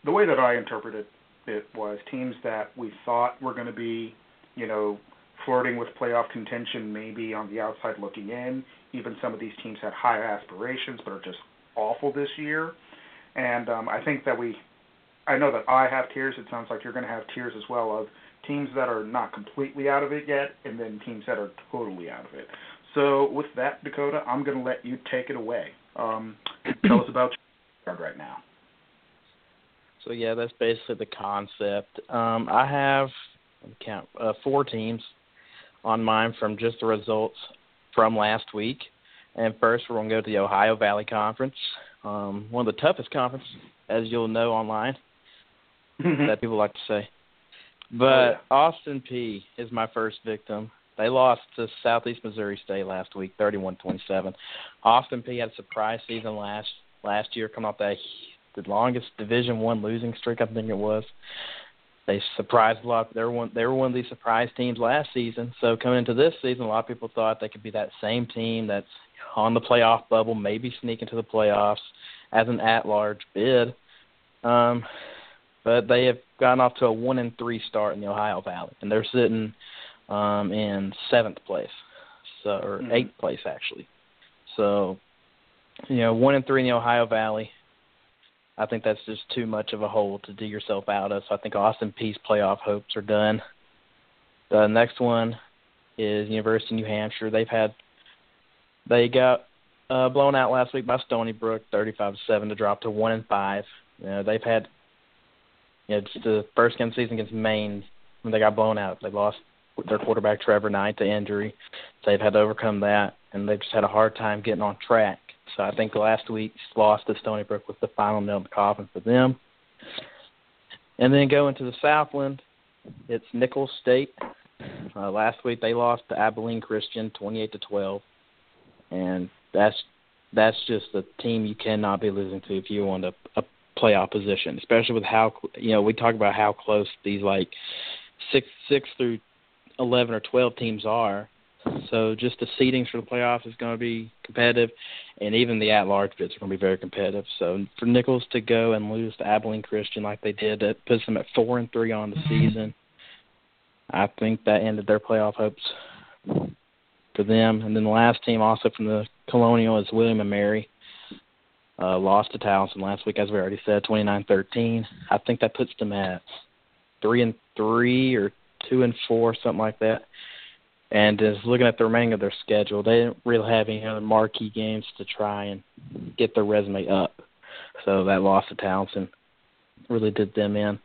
the way that I interpreted it was teams that we thought were going to be, you know, flirting with playoff contention, maybe on the outside looking in. Even some of these teams had high aspirations, but are just awful this year. And um, I think that we, I know that I have tears. It sounds like you're going to have tears as well of teams that are not completely out of it yet, and then teams that are totally out of it. So with that, Dakota, I'm going to let you take it away. Um, tell us about your right now. So yeah, that's basically the concept. Um, I have count uh, four teams on mine from just the results from last week. And first, we're going to go to the Ohio Valley Conference, um, one of the toughest conferences, as you'll know online, that people like to say. But oh, yeah. Austin Peay is my first victim. They lost to Southeast Missouri State last week, 31-27. Austin Peay had a surprise season last last year, coming off that the longest Division One losing streak, I think it was they surprised a lot. They were one. They were one of these surprise teams last season. So coming into this season, a lot of people thought they could be that same team that's on the playoff bubble, maybe sneak into the playoffs as an at-large bid. Um, but they have gotten off to a one and three start in the Ohio Valley, and they're sitting um, in seventh place, so or mm-hmm. eighth place actually. So, you know, one and three in the Ohio Valley. I think that's just too much of a hole to dig yourself out of. So I think Austin Peay's playoff hopes are done. The next one is University of New Hampshire. They've had they got uh, blown out last week by Stony Brook, thirty-five-seven, to drop to one and five. You know, they've had you know, it's the first game of the season against Maine when they got blown out. They lost their quarterback Trevor Knight to injury. They've had to overcome that, and they've just had a hard time getting on track. So I think last week's loss to Stony Brook was the final nail in the coffin for them. And then going to the Southland, it's Nicholls State. Uh, last week they lost to Abilene Christian, 28 to 12, and that's that's just a team you cannot be losing to if you want a, a playoff position, especially with how you know we talk about how close these like six six through eleven or twelve teams are. So just the seedings for the playoffs is going to be competitive, and even the at-large bids are going to be very competitive. So for Nicholls to go and lose to Abilene Christian like they did, that puts them at four and three on the mm-hmm. season. I think that ended their playoff hopes for them. And then the last team, also from the Colonial, is William and Mary. Uh, lost to Towson last week, as we already said, twenty nine thirteen. I think that puts them at three and three or two and four, something like that. And just looking at the remaining of their schedule, they didn't really have any other marquee games to try and get their resume up. So that loss to Townsend really did them in.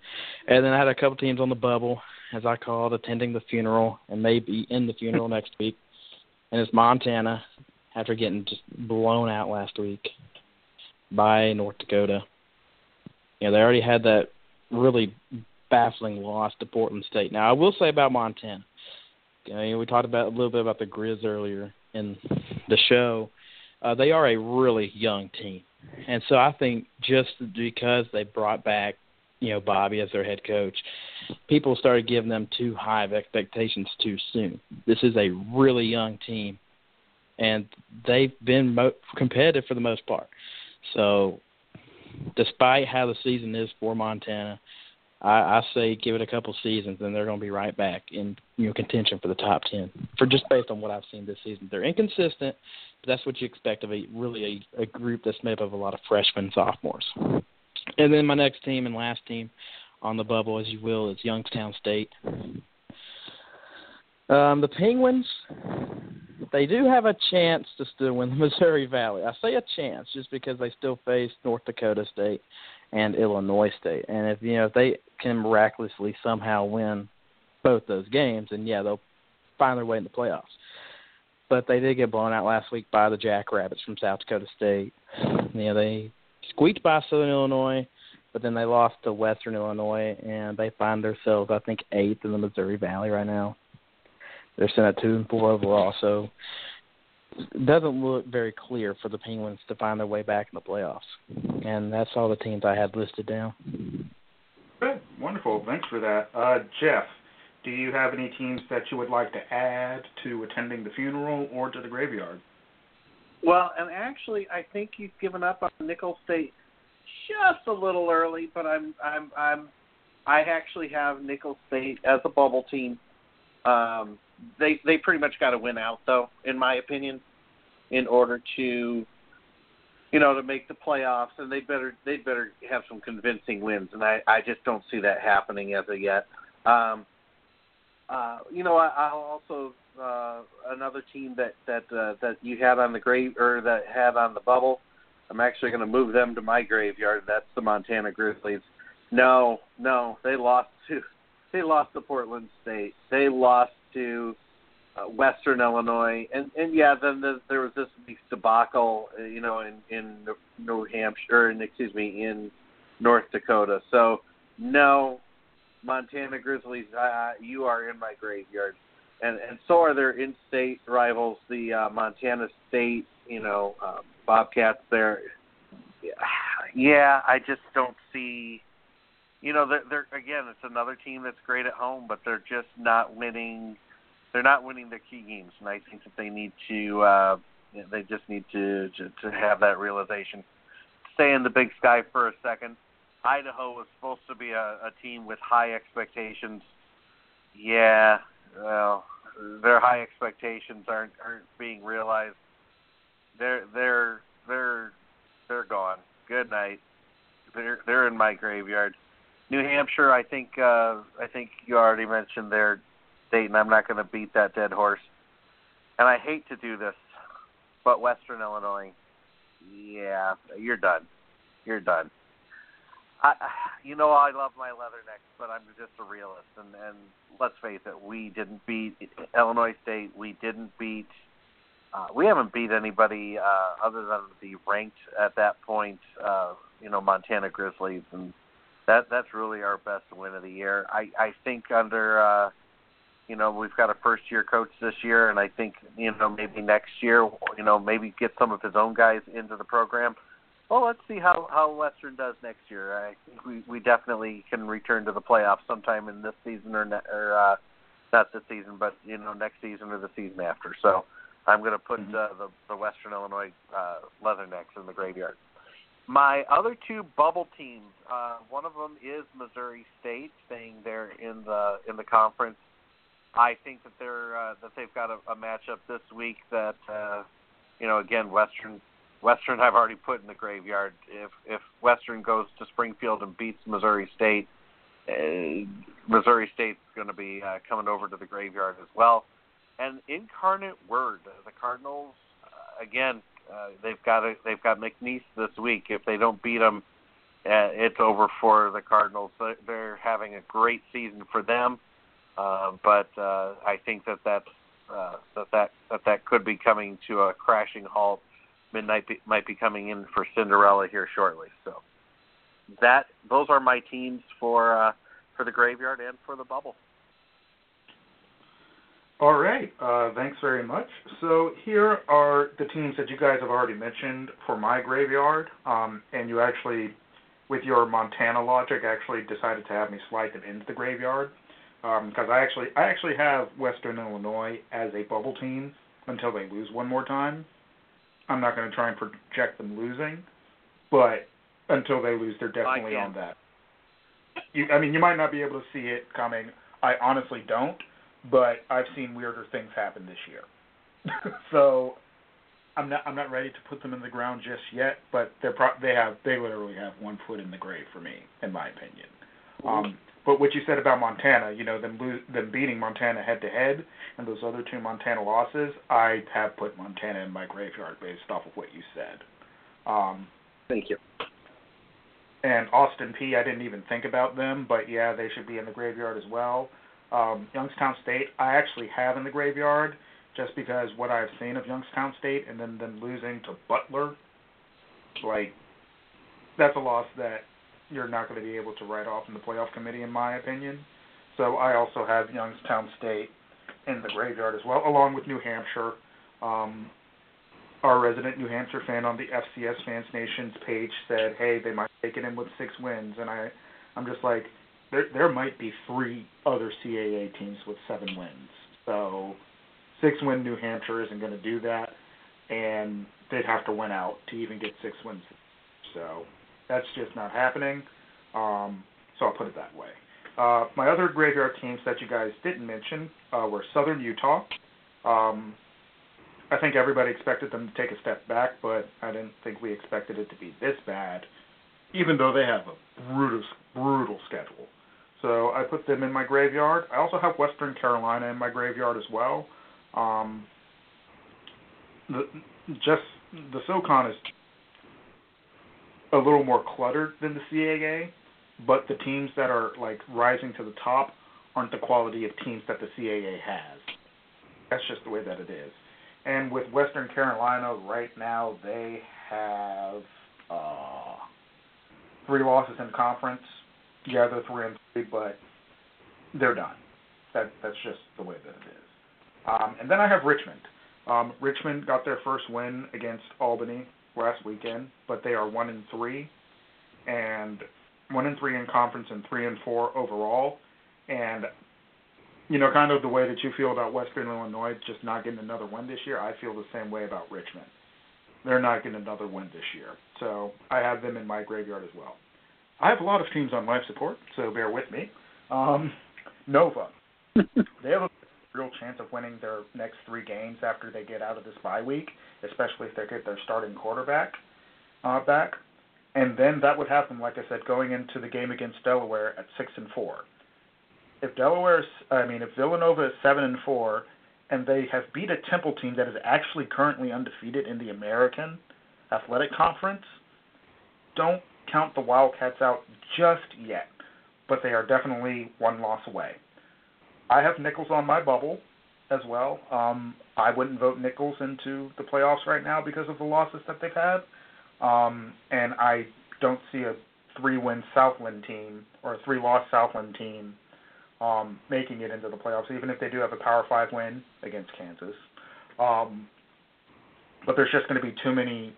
And then I had a couple teams on the bubble, as I call it, attending the funeral and maybe in the funeral next week. And it's Montana after getting just blown out last week by North Dakota. You know, they already had that really baffling loss to Portland State. Now, I will say about Montana, you know, we talked about a little bit about the Grizz earlier in the show. Uh, they are a really young team, and so I think just because they brought back, you know, Bobby as their head coach, people started giving them too high of expectations too soon. This is a really young team, and they've been mo- competitive for the most part. So, despite how the season is for Montana, I, I say give it a couple seasons, and they're going to be right back in you know contention for the top ten. For just based on what I've seen this season, they're inconsistent, but that's what you expect of a really a, a group that's made up of a lot of freshmen, sophomores. And then my next team and last team on the bubble, as you will, is Youngstown State. Um, the Penguins, they do have a chance to still win the Missouri Valley. I say a chance just because they still face North Dakota State and Illinois State. And if you know if they can miraculously somehow win both those games, then yeah, they'll find their way in the playoffs. But they did get blown out last week by the Jackrabbits from South Dakota State. You know, they squeaked by Southern Illinois, but then they lost to Western Illinois, and they find themselves, I think, eighth in the Missouri Valley right now. They're sitting at two and four overall, so it doesn't look very clear for the Penguins to find their way back in the playoffs. And that's all the teams I had listed down. Good, wonderful. Thanks for that, uh, Jeff. Do you have any teams that you would like to add to attending the funeral or to the graveyard? Well, and actually, I think you've given up on Nicholls State just a little early, but I'm I'm I'm I actually have Nicholls State as a bubble team. Um, they they pretty much got to win out though, in my opinion, in order to you know to make the playoffs, and they better they better have some convincing wins, and I I just don't see that happening as of yet. Um, uh, you know, I, I'll also uh, another team that that uh, that you had on the grave or that had on the bubble. I'm actually going to move them to my graveyard. That's the Montana Grizzlies. No, no, they lost to they lost to Portland State. They lost to uh, Western Illinois, and and yeah, then the, there was this debacle, uh, you know, in in New Hampshire, and excuse me, in North Dakota. So no, Montana Grizzlies, uh, you are in my graveyard, and and so are their in-state rivals, the uh, Montana State, you know, uh, Bobcats. There, yeah, I just don't see. You know, they're, they're again, it's another team that's great at home, but they're just not winning. They're not winning their key games, and I think that they need to. uh They just need to to, to have that realization. Stay in the Big Sky for a second Idaho was supposed to be a, a team with high expectations. Yeah, well, their high expectations aren't aren't being realized. They're they're they're they're gone. Good night. They're they're in my graveyard. New Hampshire, I think uh I think you already mentioned their date, and I'm not going to beat that dead horse. And I hate to do this, but Western Illinois, yeah, you're done. You're done. I, you know, I love my leathernecks, but I'm just a realist. And, and let's face it, we didn't beat Illinois State. We didn't beat. Uh, we haven't beat anybody uh, other than the ranked at that point. Uh, you know, Montana Grizzlies, and that that's really our best win of the year. I I think under. Uh, you know, we've got a first year coach this year, and I think you know maybe next year, you know, maybe get some of his own guys into the program well, let's see how how Western does next year. I think we we definitely can return to the playoffs sometime in this season or ne- or uh, not this season, but you know next season or the season after. So I'm going to put mm-hmm. uh, the the Western Illinois uh, Leathernecks in the graveyard. My other two bubble teams, uh, one of them is Missouri State, staying there in the in the conference. I think that they're uh, that they've got a, a matchup this week that uh, you know again Western Western I've already put in the graveyard. If if Western goes to Springfield and beats Missouri State, uh, Missouri State's going to be uh, coming over to the graveyard as well. And Incarnate Word, the Cardinals, uh, again, uh, they've got a, they've got McNeese this week. If they don't beat them, uh, it's over for the Cardinals. They're having a great season for them, uh, but uh, I think that that's, uh, that that that that could be coming to a crashing halt. Midnight be, might be coming in for Cinderella here shortly. So that those are my teams for uh, for the graveyard and for the bubble. All right. Uh, thanks very much. So here are the teams that you guys have already mentioned for my graveyard, um, and you actually, with your Montana logic, actually decided to have me slide them into the graveyard because um, I actually I actually have Western Illinois as a bubble team until they lose one more time. I'm not going to try and project them losing, but until they lose, they're definitely on that. You, I mean, you might not be able to see it coming. I honestly don't, but I've seen weirder things happen this year. so I'm not I'm not ready to put them in the ground just yet, but they're pro- they have they literally have one foot in the grave for me, in my opinion. Um, but what you said about Montana, you know, them lo- them beating Montana head to head, and those other two Montana losses, I have put Montana in my graveyard based off of what you said. Um, Thank you. And Austin Peay, I didn't even think about them, but yeah, they should be in the graveyard as well. Um, Youngstown State, I actually have in the graveyard just because what I've seen of Youngstown State and then them losing to Butler, like that's a loss that you're not going to be able to write off in the playoff committee, in my opinion. So I also have Youngstown State in the graveyard as well, along with New Hampshire. Um, our resident New Hampshire fan on the FCS Fans Nations page said, "Hey, they might take it in with six wins," and I, I'm just like, there there might be three other CAA teams with seven wins. So, six win New Hampshire isn't going to do that, and they'd have to win out to even get six wins. So, that's just not happening. Um, so I'll put it that way. Uh, my other graveyard teams that you guys didn't mention uh, were Southern Utah. Um, I think everybody expected them to take a step back, but I didn't think we expected it to be this bad, even though they have a brutal, brutal schedule. So I put them in my graveyard. I also have Western Carolina in my graveyard as well. Um, the, just the SoCon is a little more cluttered than the CAA, but the teams that are like rising to the top aren't the quality of teams that the CAA has. That's just the way that it is. And with Western Carolina right now, they have uh, three losses in conference. Yeah, they're three and three, but they're done. That that's just the way that it is. Um, and then I have Richmond. Um, Richmond got their first win against Albany last weekend, but they are one and three, and one and three in conference and three and four overall. And you know, kind of the way that you feel about Western Illinois just not getting another win this year, I feel the same way about Richmond. They're not getting another win this year. So I have them in my graveyard as well. I have a lot of teams on life support, so bear with me. Um, Nova. they have a real chance of winning their next three games after they get out of this bye week, especially if they get their starting quarterback uh, back. And then that would have them, like I said, going into the game against Delaware at six and four if Delaware, I mean, if Villanova is seven and four, and they have beat a Temple team that is actually currently undefeated in the American Athletic Conference, don't count the Wildcats out just yet, but they are definitely one loss away. I have Nicholls on my bubble as well. Um, I wouldn't vote Nicholls into the playoffs right now because of the losses that they've had, um, and I don't see a three-win Southland team or a three-loss Southland team um, making it into the playoffs, even if they do have a Power Five win against Kansas. Um, but there's just going to be too many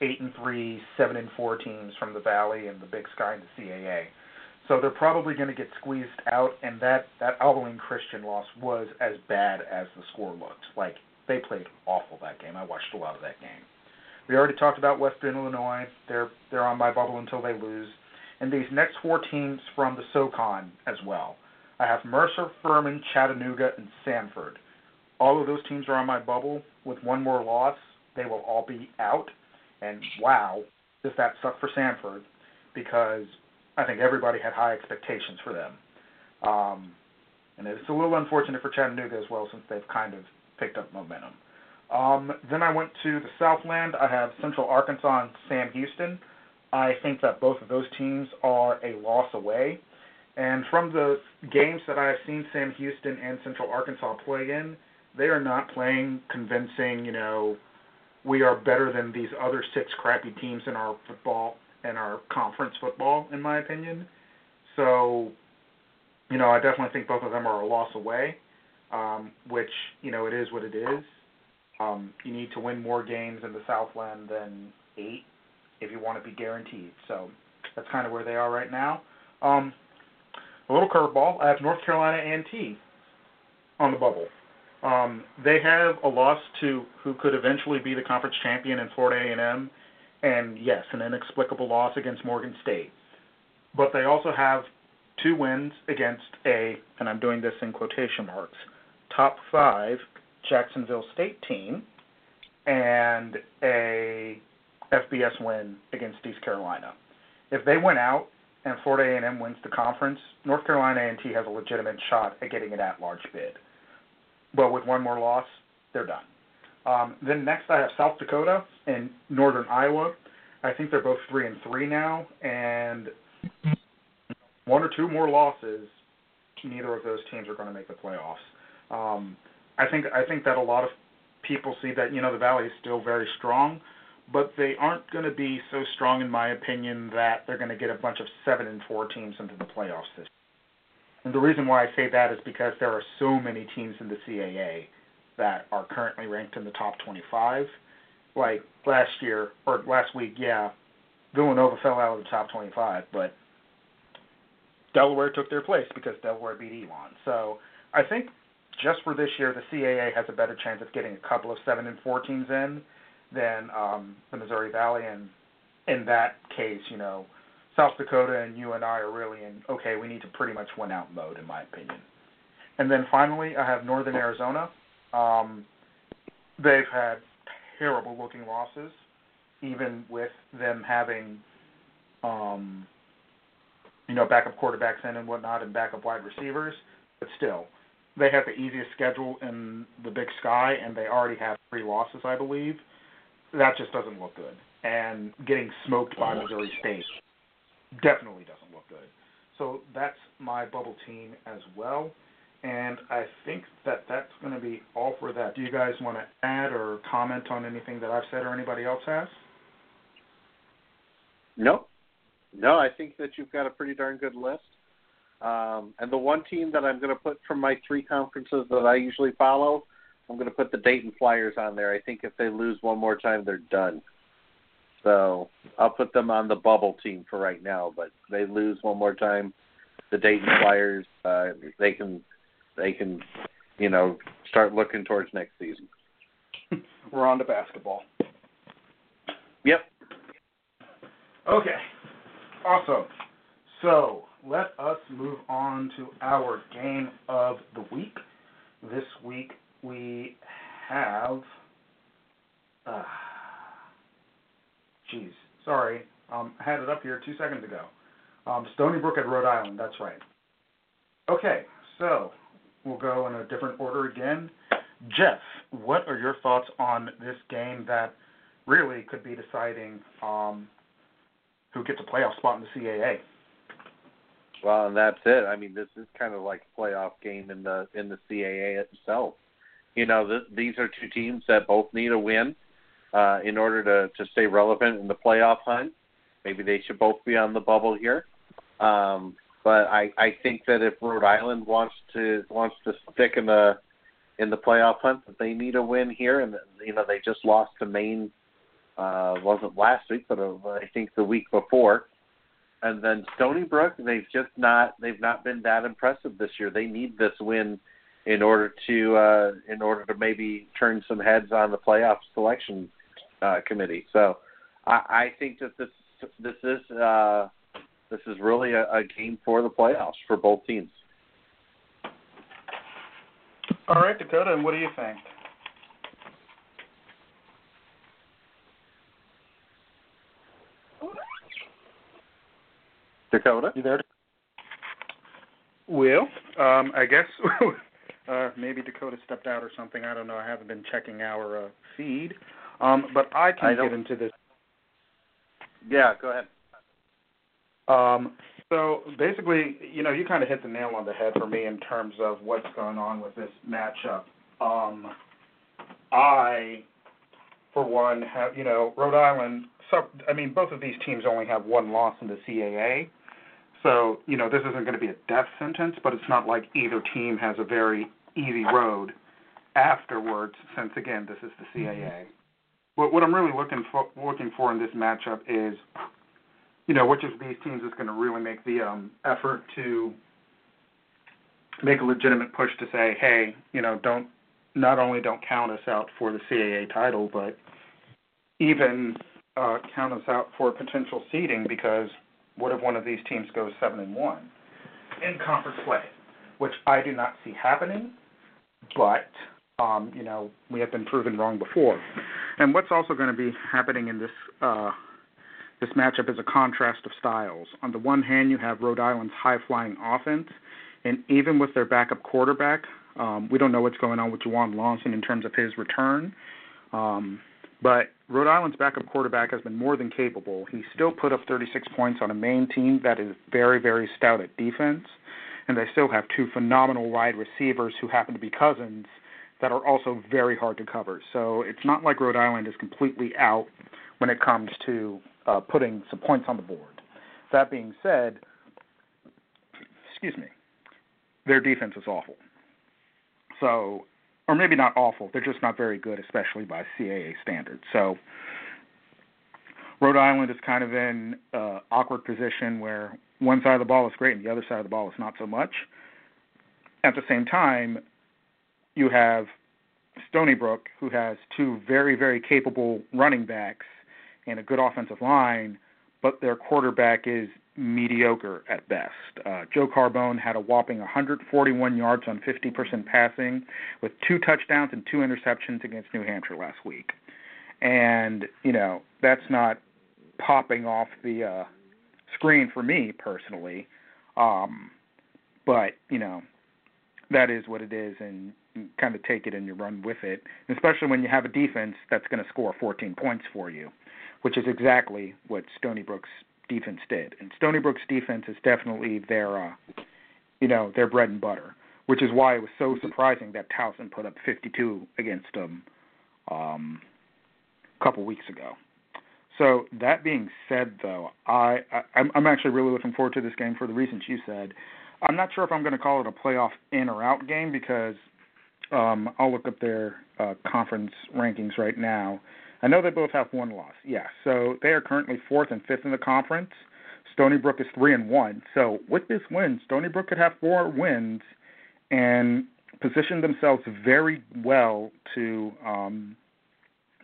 eight and three, seven and four teams from the Valley and the Big Sky and the CAA. So they're probably going to get squeezed out, and that that Abilene Christian loss was as bad as the score looked. Like they played awful that game. I watched a lot of that game. We already talked about Western Illinois. They're they're on my bubble until they lose, and these next four teams from the SoCon as well. I have Mercer, Furman, Chattanooga, and Samford. All of those teams are on my bubble. With one more loss, they will all be out. And wow, does that suck for Samford because I think everybody had high expectations for them. Um, and it's a little unfortunate for Chattanooga as well since they've kind of picked up momentum. Um, then I went to the Southland. I have Central Arkansas and Sam Houston. I think that both of those teams are a loss away. And from the games that I have seen Sam Houston and Central Arkansas play in, they are not playing convincing, you know, we are better than these other six crappy teams in our football and our conference football, in my opinion. So, you know, I definitely think both of them are a loss away, um, which, you know, it is what it is. Um, you need to win more games in the Southland than eight if you want to be guaranteed. So that's kind of where they are right now. Um, a little curveball. I have North Carolina A&T on the bubble. Um, they have a loss to who could eventually be the conference champion in Florida A&M, and yes, an inexplicable loss against Morgan State. But they also have two wins against a, and I'm doing this in quotation marks, top five Jacksonville State team, and a FBS win against East Carolina. If they win out and Florida A&M wins the conference, North Carolina A&T has a legitimate shot at getting an at-large bid. But with one more loss, they're done. Um, then next I have South Dakota and Northern Iowa. I think they're both three and three now, and one or two more losses, neither of those teams are going to make the playoffs. Um, I think I think that a lot of people see that you know the Valley is still very strong, but they aren't going to be so strong, in my opinion, that they're going to get a bunch of seven and four teams into the playoffs this. And the reason why I say that is because there are so many teams in the CAA that are currently ranked in the top 25. Like last year or last week, yeah, Villanova fell out of the top 25, but Delaware took their place because Delaware beat Elon. So I think just for this year, the CAA has a better chance of getting a couple of seven and four teams in than um, the Missouri Valley. And in that case, you know, South Dakota and UNI are really in okay. We need to pretty much win out mode, in my opinion. And then finally, I have Northern Arizona. Um, they've had terrible looking losses, even with them having, um, you know, backup quarterbacks in and whatnot and backup wide receivers. But still, they have the easiest schedule in the Big Sky, and they already have three losses, I believe. That just doesn't look good. And getting smoked by Missouri State definitely doesn't look good. So that's my bubble team as well. And I think that that's going to be all for that. Do you guys want to add or comment on anything that I've said or anybody else has? No. No, I think that you've got a pretty darn good list. Um, and the one team that I'm going to put from my three conferences that I usually follow, I'm going to put the Dayton Flyers on there. I think if they lose one more time, they're done. So I'll put them on the bubble team for right now. But they lose one more time, the Dayton Flyers, uh, they can, they can, you know, start looking towards next season. We're on to basketball. Yep. Okay. Awesome. So let us move on to our game of the week. This week we have. Uh, Jeez, sorry. Um, I had it up here two seconds ago. Um, Stony Brook at Rhode Island. That's right. Okay, so we'll go in a different order again. Jeff, what are your thoughts on this game that really could be deciding um, who gets a playoff spot in the CAA? Well, and that's it. I mean, this is kind of like a playoff game in the in the CAA itself. You know, th- these are two teams that both need a win uh, in order to, to stay relevant in the playoff hunt. Maybe they should both be on the bubble here. Um, but I, I think that if Rhode Island wants to wants to stick in the in the playoff hunt, that they need a win here. And you know they just lost to Maine. Uh, wasn't last week, but uh, I think the week before. And then Stony Brook, they've just not they've not been that impressive this year. They need this win in order to uh, in order to maybe turn some heads on the playoff selection uh, committee. So I, I think that this this is uh, this is really a, a game for the playoffs for both teams. All right, Dakota, and what do you think? Dakota, you there? Well, um, I guess Uh, maybe Dakota stepped out or something. I don't know. I haven't been checking our uh, feed. Um, but I can I get into this. Yeah, go ahead. Um, so basically, you know, you kind of hit the nail on the head for me in terms of what's going on with this matchup. Um, I, for one, have you know Rhode Island. So I mean, both of these teams only have one loss in the CAA. So you know, this isn't going to be a death sentence, but it's not like either team has a very easy road afterwards. Since again, this is the CAA. What what I'm really looking for looking for in this matchup is you know, which of these teams is going to really make the um, effort to make a legitimate push to say, hey, you know, don't not only don't count us out for the CAA title, but even uh, count us out for potential seeding because what if one of these teams goes seven and one in conference play, which I do not see happening, but um, you know, we have been proven wrong before. And what's also going to be happening in this uh, this matchup is a contrast of styles. On the one hand, you have Rhode Island's high flying offense, and even with their backup quarterback, um, we don't know what's going on with Juwan Lawson in terms of his return. Um, but Rhode Island's backup quarterback has been more than capable. He still put up 36 points on a Maine team that is very, very stout at defense, and they still have two phenomenal wide receivers who happen to be cousins that are also very hard to cover. So it's not like Rhode Island is completely out when it comes to uh, putting some points on the board. That being said, excuse me, their defense is awful. So, or maybe not awful, they're just not very good, especially by CAA standards. So, Rhode Island is kind of in uh, awkward position where one side of the ball is great and the other side of the ball is not so much. At the same time, you have Stony Brook, who has two very, very capable running backs and a good offensive line, but their quarterback is mediocre at best. Uh, Joe Carbone had a whopping 141 yards on 50% passing, with two touchdowns and two interceptions against New Hampshire last week. And you know that's not popping off the uh, screen for me personally, um, but you know that is what it is, and kind of take it and you run with it. Especially when you have a defense that's going to score 14 points for you which is exactly what Stony Brook's defense did. And Stony Brook's defense is definitely their, uh, you know, their bread and butter, which is why it was so surprising that Towson put up 52 against them um, a couple weeks ago. So that being said, though, I, I I'm, I'm actually really looking forward to this game for the reasons you said. I'm not sure if I'm going to call it a playoff in or out game because um, I'll look up their uh, conference rankings right now. I know they both have one loss. Yeah, so they are currently fourth and fifth in the conference. Stony Brook is three and one. So with this win, Stony Brook could have four wins and position themselves very well to, um,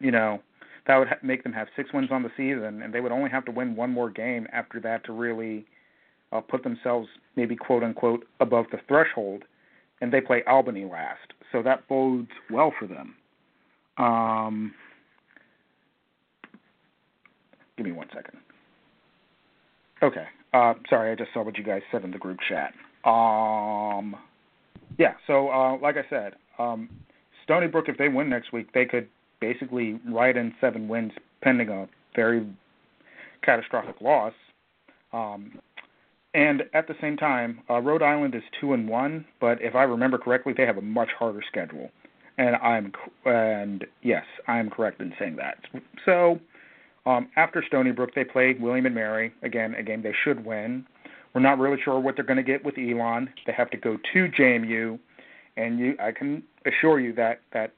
you know, that would ha- make them have six wins on the season, and they would only have to win one more game after that to really uh, put themselves maybe quote unquote above the threshold. And they play Albany last, so that bodes well for them. Um, Give me one second. Okay. Uh, sorry, I just saw what you guys said in the group chat. Um, yeah. So, uh, like I said, um, Stony Brook, if they win next week, they could basically ride in seven wins, pending a very catastrophic loss. Um, and at the same time, uh, Rhode Island is two and one, but if I remember correctly, they have a much harder schedule. And I'm and yes, I am correct in saying that. So um, after Stony Brook, they played William and Mary. Again, a game they should win. We're not really sure what they're going to get with Elon. They have to go to JMU, and you, I can assure you that that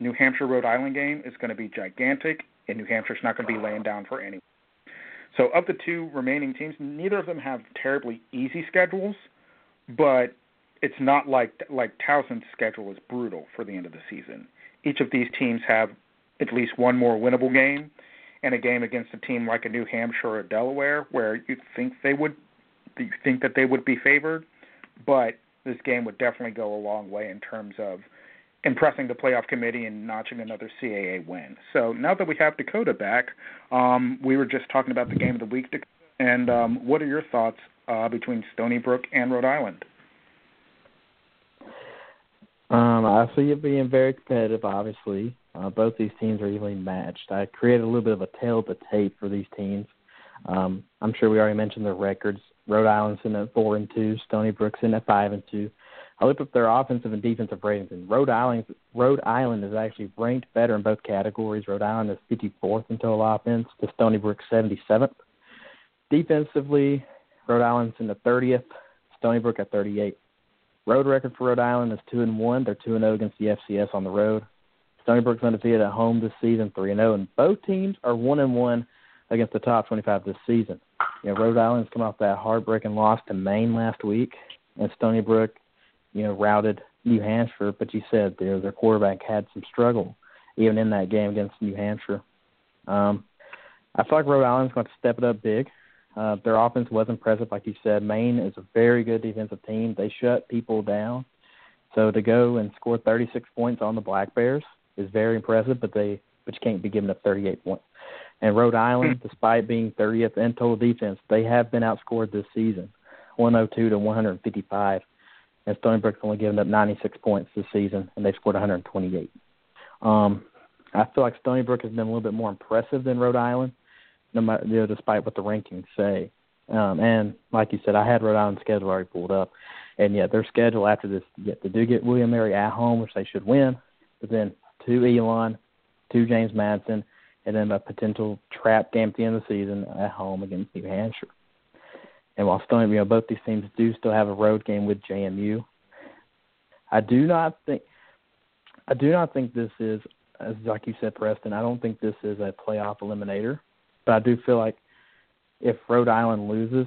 New Hampshire Rhode Island game is going to be gigantic, and New Hampshire's not going to be laying down for anyone. So, of the two remaining teams, neither of them have terribly easy schedules, but it's not like like Towson's schedule is brutal for the end of the season. Each of these teams have at least one more winnable game, and a game against a team like a New Hampshire or Delaware, where you think they would you think that they would be favored, but this game would definitely go a long way in terms of impressing the playoff committee and notching another CAA win. So now that we have Dakota back, um, we were just talking about the game of the week, and um, what are your thoughts uh, between Stony Brook and Rhode Island? Um, I see it being very competitive. Obviously, uh, both these teams are evenly matched. I created a little bit of a tale of the tape for these teams. Um, I'm sure we already mentioned their records. Rhode Island's in at four and two. Stony Brook's in at five and two. I looked up their offensive and defensive ratings, and Rhode Island Rhode Island is actually ranked better in both categories. Rhode Island is 54th in total offense, to Stony Brook 77th. Defensively, Rhode Island's in the 30th, Stony Brook at 38. Road record for Rhode Island is two and one. They're two and zero oh against the FCS on the road. Stony Brook's undefeated at home this season, three and zero, and both teams are one and one against the top 25 this season. You know, Rhode Island's come off that heartbreaking loss to Maine last week, and Stony Brook, you know, routed New Hampshire. But you said their their quarterback had some struggle even in that game against New Hampshire. Um, I feel like Rhode Island's going to step it up big. Uh, their offense was impressive, like you said. Maine is a very good defensive team. They shut people down. So to go and score 36 points on the Black Bears is very impressive, but they but you can't be giving up 38 points. And Rhode Island, hmm. despite being 30th in total defense, they have been outscored this season, 102 to 155. And Stony Brook's only given up 96 points this season, and they've scored 128. Um, I feel like Stony Brook has been a little bit more impressive than Rhode Island no matter you know, despite what the rankings say. Um, and like you said, I had Rhode Island's schedule already pulled up, and yet their schedule after this, yet they do get William Mary at home, which they should win, but then two Elon, two James Madison, and then a potential trap game at the end of the season at home against New Hampshire. And while Stony, you know, both these teams do still have a road game with JMU, I do not think, I do not think this is, as like you said, Preston. I don't think this is a playoff eliminator. But I do feel like if Rhode Island loses,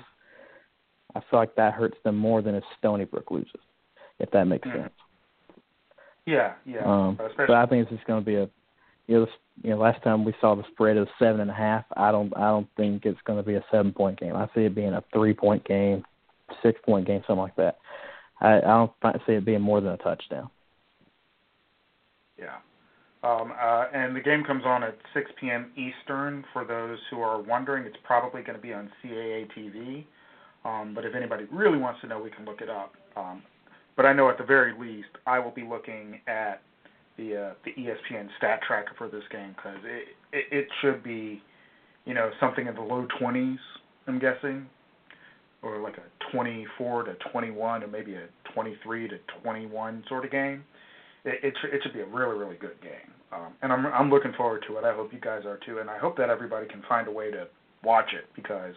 I feel like that hurts them more than if Stony Brook loses, if that makes mm-hmm. sense. Yeah, yeah. Um, but I think it's just going to be a, you know, this, you know, last time we saw the spread of seven and a half. I don't, I don't think it's going to be a seven point game. I see it being a three point game, six point game, something like that. I, I don't see it being more than a touchdown. Yeah. Um, uh, and the game comes on at 6 p.m. Eastern. For those who are wondering, it's probably going to be on CAA TV. Um, but if anybody really wants to know, we can look it up. Um, but I know at the very least, I will be looking at the uh, the ESPN stat tracker for this game because it, it it should be, you know, something in the low 20s. I'm guessing, or like a 24 to 21, or maybe a 23 to 21 sort of game it, it, it should be a really really good game. Um, and I'm I'm looking forward to it. I hope you guys are too, and I hope that everybody can find a way to watch it because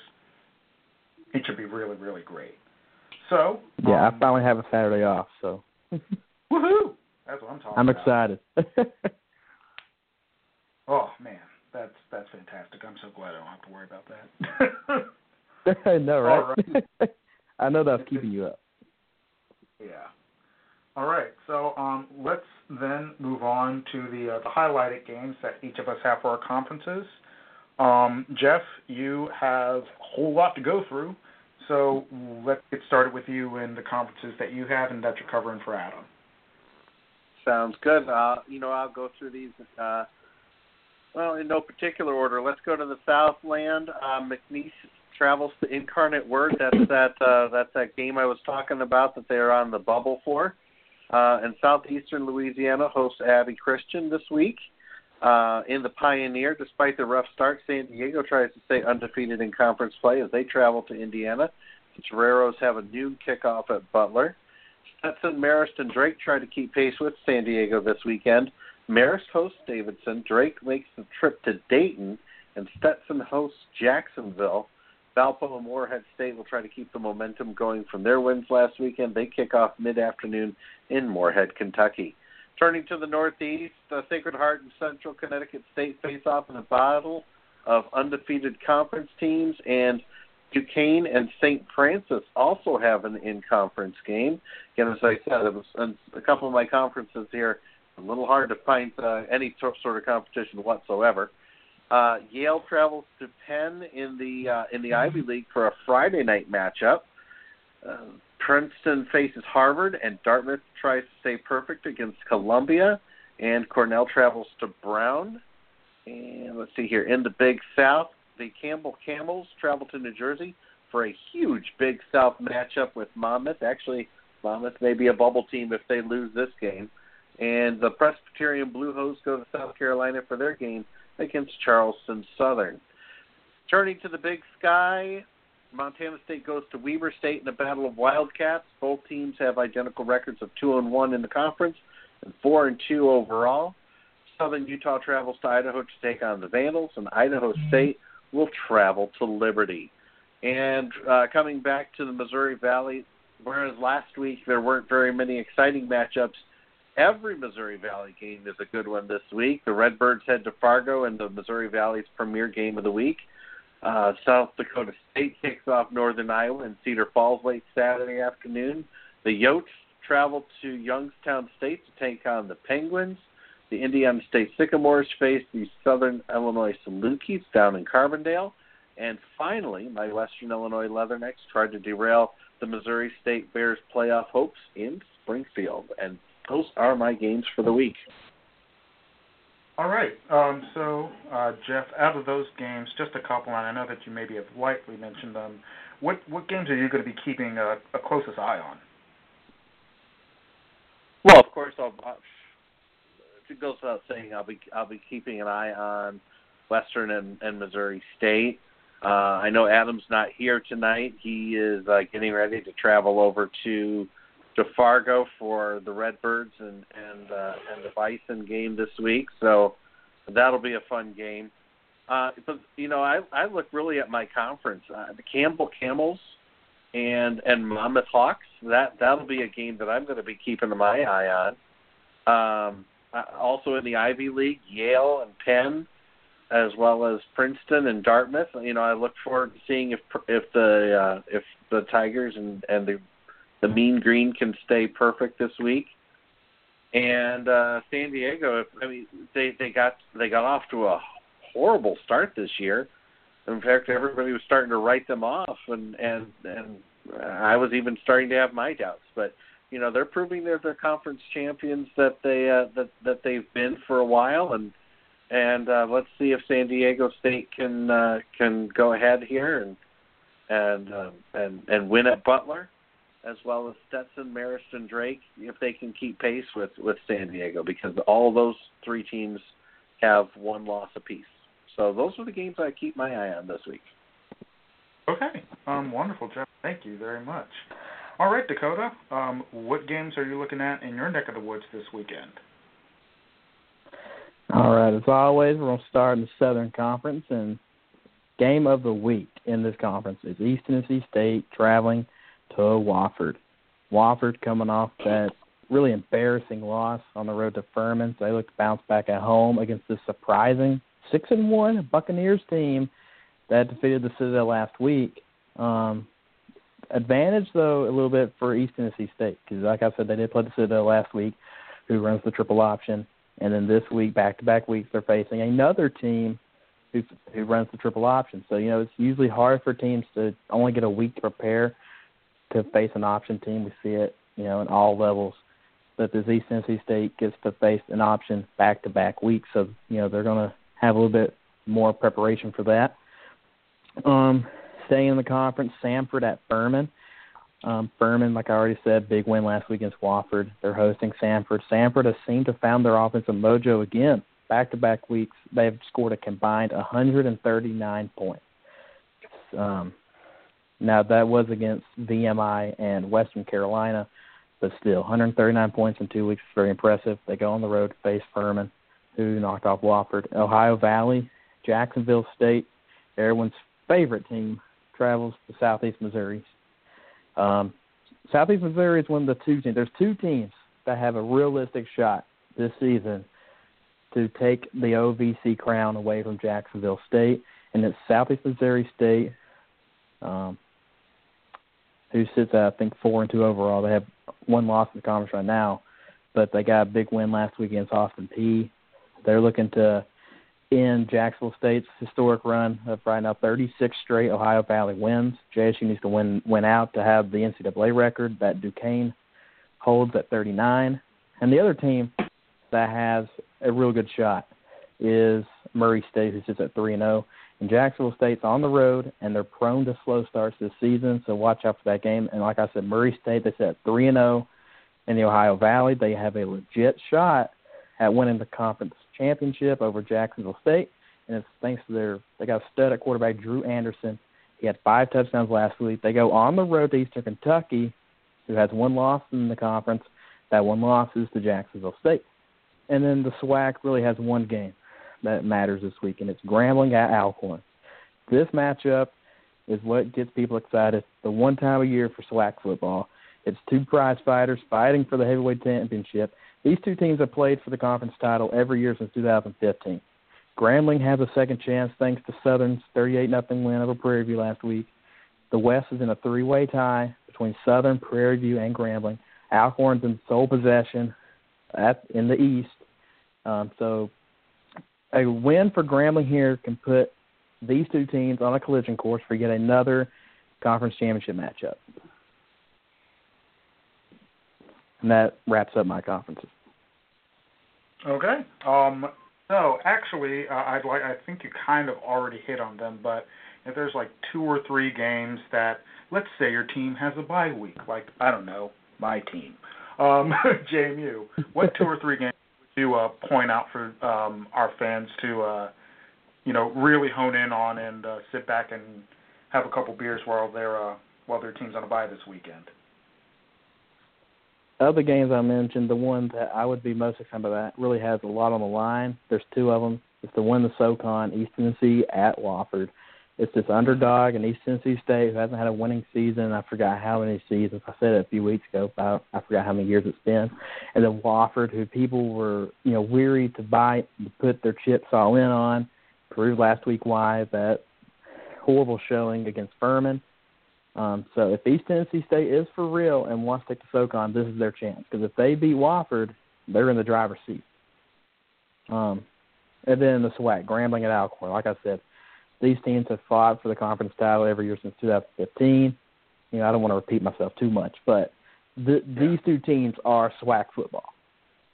it should be really really great. So yeah, um, I finally have a Saturday off, so woohoo! That's what I'm talking I'm about. excited. oh man, that's that's fantastic. I'm so glad I don't have to worry about that. I know, right? right. I know that's keeping you up. Yeah. All right, so um, let's then move on to the, uh, the highlighted games that each of us have for our conferences. Um, Jeff, you have a whole lot to go through, so let's get started with you and the conferences that you have and that you're covering for Adam. Sounds good. Uh, you know, I'll go through these. Uh, well, in no particular order. Let's go to the Southland. Uh, McNeese travels to Incarnate Word. That's that. Uh, that's that game I was talking about that they are on the bubble for. Uh, and southeastern Louisiana hosts Abilene Christian this week. Uh, in the Pioneer, despite the rough start, San Diego tries to stay undefeated in conference play as they travel to Indiana. The Toreros have a noon kickoff at Butler. Stetson, Marist, and Drake try to keep pace with San Diego this weekend. Marist hosts Davidson. Drake makes the trip to Dayton, and Stetson hosts Jacksonville. Valpo and Morehead State will try to keep the momentum going from their wins last weekend. They kick off mid afternoon in Morehead, Kentucky. Turning to the Northeast, the Sacred Heart and Central Connecticut State face off in a battle of undefeated conference teams, and Duquesne and St. Francis also have an in-conference game. Again, as I said, it was a couple of my conferences here. A little hard to find uh, any sort of competition whatsoever. Uh, Yale travels to Penn in the uh, in the Ivy League for a Friday night matchup. Uh, Princeton faces Harvard, and Dartmouth tries to stay perfect against Columbia. And Cornell travels to Brown. And let's see here in the Big South, the Campbell Camels travel to New Jersey for a huge Big South matchup with Monmouth. Actually, Monmouth may be a bubble team if they lose this game. And the Presbyterian Blue Hose go to South Carolina for their game against Charleston Southern. Turning to the Big Sky, Montana State goes to Weber State in a battle of Wildcats. Both teams have identical records of two and one in the conference and four and two overall. Southern Utah travels to Idaho to take on the Vandals, and Idaho State will travel to Liberty. And uh, coming back to the Missouri Valley, whereas last week there weren't very many exciting matchups, every Missouri Valley game is a good one this week. The Redbirds head to Fargo in the Missouri Valley's premier game of the week. Uh, South Dakota State kicks off Northern Iowa in Cedar Falls late Saturday afternoon. The Yotes travel to Youngstown State to take on the Penguins. The Indiana State Sycamores face the Southern Illinois Salukis down in Carbondale. And finally, my Western Illinois Leathernecks tried to derail the Missouri State Bears playoff hopes in Springfield. And those are my games for the week. All right. Um, so, uh, Jeff, out of those games, just a couple, and I know that you maybe have lightly mentioned them. What what games are you going to be keeping a, a closest eye on? Well, of course, I'll, I'll, it goes without saying I'll be I'll be keeping an eye on Western and, and Missouri State. Uh, I know Adam's not here tonight. He is uh, getting ready to travel over to to Fargo for the Redbirds and and uh, and the Bison game this week. So that'll be a fun game. Uh, but you know, I I look really at my conference, uh, the Campbell Camels and and Monmouth Hawks. That that'll be a game that I'm going to be keeping my eye on. Um, also in the Ivy League, Yale and Penn, as well as Princeton and Dartmouth. You know, I look forward to seeing if if the uh, if the Tigers and and the the Mean Green can stay perfect this week. And uh, San Diego, I mean, they they got they got off to a horrible start this year. In fact, everybody was starting to write them off, and and and I was even starting to have my doubts. But you know, they're proving they're the conference champions that they uh, that that they've been for a while, and and uh, let's see if San Diego State can uh, can go ahead here and and um, and and win at Butler, as well as Stetson, Marist, and Drake, if they can keep pace with with San Diego, because all those three teams have one loss apiece. So those are the games I keep my eye on this week. Okay, um, wonderful, Jeff. Thank you very much. All right, Dakota. Um, what games are you looking at in your neck of the woods this weekend? All right, as always, we're going to start in the Southern Conference, and game of the week in this conference is East Tennessee State traveling to Wofford. Wofford coming off that really embarrassing loss on the road to Furman, so they look to bounce back at home against this surprising six and one Buccaneers team that defeated the Citadel last week. Um, advantage though a little bit for East Tennessee State because, like I said, they did play the Citadel last week, who runs the triple option. And then this week, back to back weeks, they're facing another team who who runs the triple option. So you know it's usually hard for teams to only get a week to prepare to face an option team. We see it, you know, in all levels. But this East Tennessee State gets to face an option back to back weeks, so you know they're going to have a little bit more preparation for that. Um, staying in the conference, Samford at Furman. Um, Furman, like I already said, big win last week against Wofford. They're hosting Samford. Samford has seemed to found their offensive mojo again. Back to back weeks, they've scored a combined 139 points. Um, now that was against VMI and Western Carolina, but still 139 points in two weeks is very impressive. They go on the road to face Furman, who knocked off Wofford. Ohio Valley, Jacksonville State, everyone's favorite team, travels to Southeast Missouri um, Southeast Missouri is one of the two teams. There's two teams that have a realistic shot this season to take the OVC crown away from Jacksonville State, and it's Southeast Missouri State, um, who sits at I think four and two overall. They have one loss in the conference right now, but they got a big win last week against Austin Peay. They're looking to in Jacksonville State's historic run of right now 36 straight Ohio Valley wins. JSU needs to win win out to have the NCAA record that Duquesne holds at 39. And the other team that has a real good shot is Murray State, who sits at 3 and 0. And Jacksonville State's on the road, and they're prone to slow starts this season, so watch out for that game. And like I said, Murray State they sit at 3 and 0 in the Ohio Valley. They have a legit shot at winning the conference championship over Jacksonville State, and it's thanks to their they got a stud at quarterback Drew Anderson. He had five touchdowns last week. They go on the road to Eastern Kentucky, who has one loss in the conference. That one loss is to Jacksonville State. And then the SWAC really has one game that matters this week, and it's Grambling at Alcorn. This matchup is what gets people excited. The one time a year for SWAC football. It's two prize fighters fighting for the heavyweight championship. These two teams have played for the conference title every year since 2015. Grambling has a second chance thanks to Southern's 38 nothing win over Prairie View last week. The West is in a three-way tie between Southern, Prairie View, and Grambling. Alcorn's in sole possession at in the East. Um, so a win for Grambling here can put these two teams on a collision course for yet another conference championship matchup. And that wraps up my conferences. Okay. Um, so actually, uh, I'd like. I think you kind of already hit on them, but if there's like two or three games that, let's say your team has a bye week, like I don't know, my team, um, JMU. What two or three games would you uh, point out for um, our fans to, uh, you know, really hone in on and uh, sit back and have a couple beers while their uh, while their team's on a bye this weekend? Of the games I mentioned, the one that I would be most excited about really has a lot on the line. There's two of them. It's the one the SoCon, East Tennessee at Wofford. It's this underdog in East Tennessee State who hasn't had a winning season. I forgot how many seasons. I said it a few weeks ago. But I forgot how many years it's been. And then Wofford, who people were you know weary to buy, to put their chips all in on, proved last week why that horrible showing against Furman. Um, so if East Tennessee State is for real and wants to take the SoCon, this is their chance. Because if they beat Wofford, they're in the driver's seat. Um, and then the SWAC, Grambling at Alcorn. Like I said, these teams have fought for the conference title every year since 2015. You know, I don't want to repeat myself too much, but the, these two teams are SWAC football.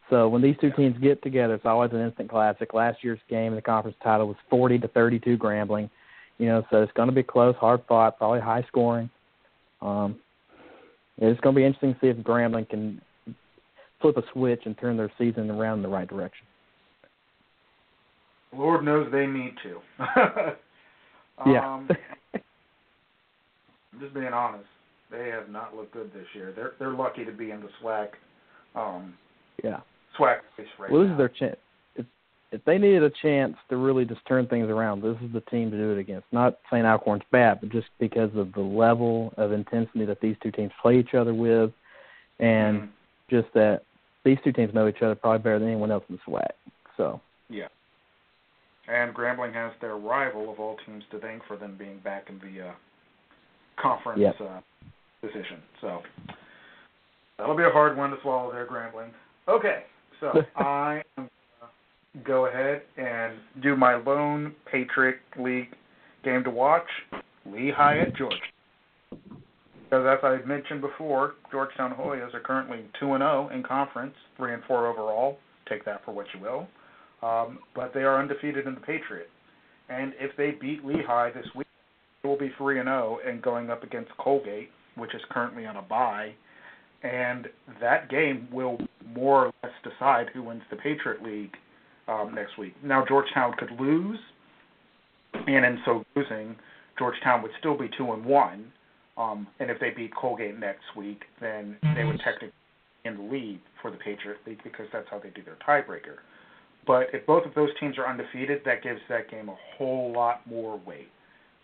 So when these two teams get together, it's always an instant classic. Last year's game in the conference title was 40 to 32 Grambling. You know, so it's going to be close, hard fought, probably high scoring. Um, it's going to be interesting to see if Grambling can flip a switch and turn their season around in the right direction. Lord knows they need to. yeah. um, just being honest, they have not looked good this year. They're they're lucky to be in the SWAC. Um, yeah. SWAC race right well, this now. is their chance if they needed a chance to really just turn things around, this is the team to do it against. Not saying Alcorn's bad, but just because of the level of intensity that these two teams play each other with, and mm-hmm. just that these two teams know each other probably better than anyone else in the SWAC. So. Yeah. And Grambling has their rival of all teams to thank for them being back in the uh, conference yep. uh, position. So that'll be a hard one to swallow there, Grambling. Okay, so I am go ahead and do my lone Patriot League game to watch, Lehigh at Georgia. Because as I mentioned before, Georgetown Hoyas are currently two and zero oh in conference, three and four overall. Take that for what you will. Um, but they are undefeated in the Patriot, and if they beat Lehigh this week, they will be three and zero oh and going up against Colgate, which is currently on a bye. And that game will more or less decide who wins the Patriot League um, next week. Now Georgetown could lose, and in so losing, Georgetown would still be two and one. Um, and if they beat Colgate next week, then they would technically be in the lead for the Patriot League because that's how they do their tiebreaker. But if both of those teams are undefeated, that gives that game a whole lot more weight.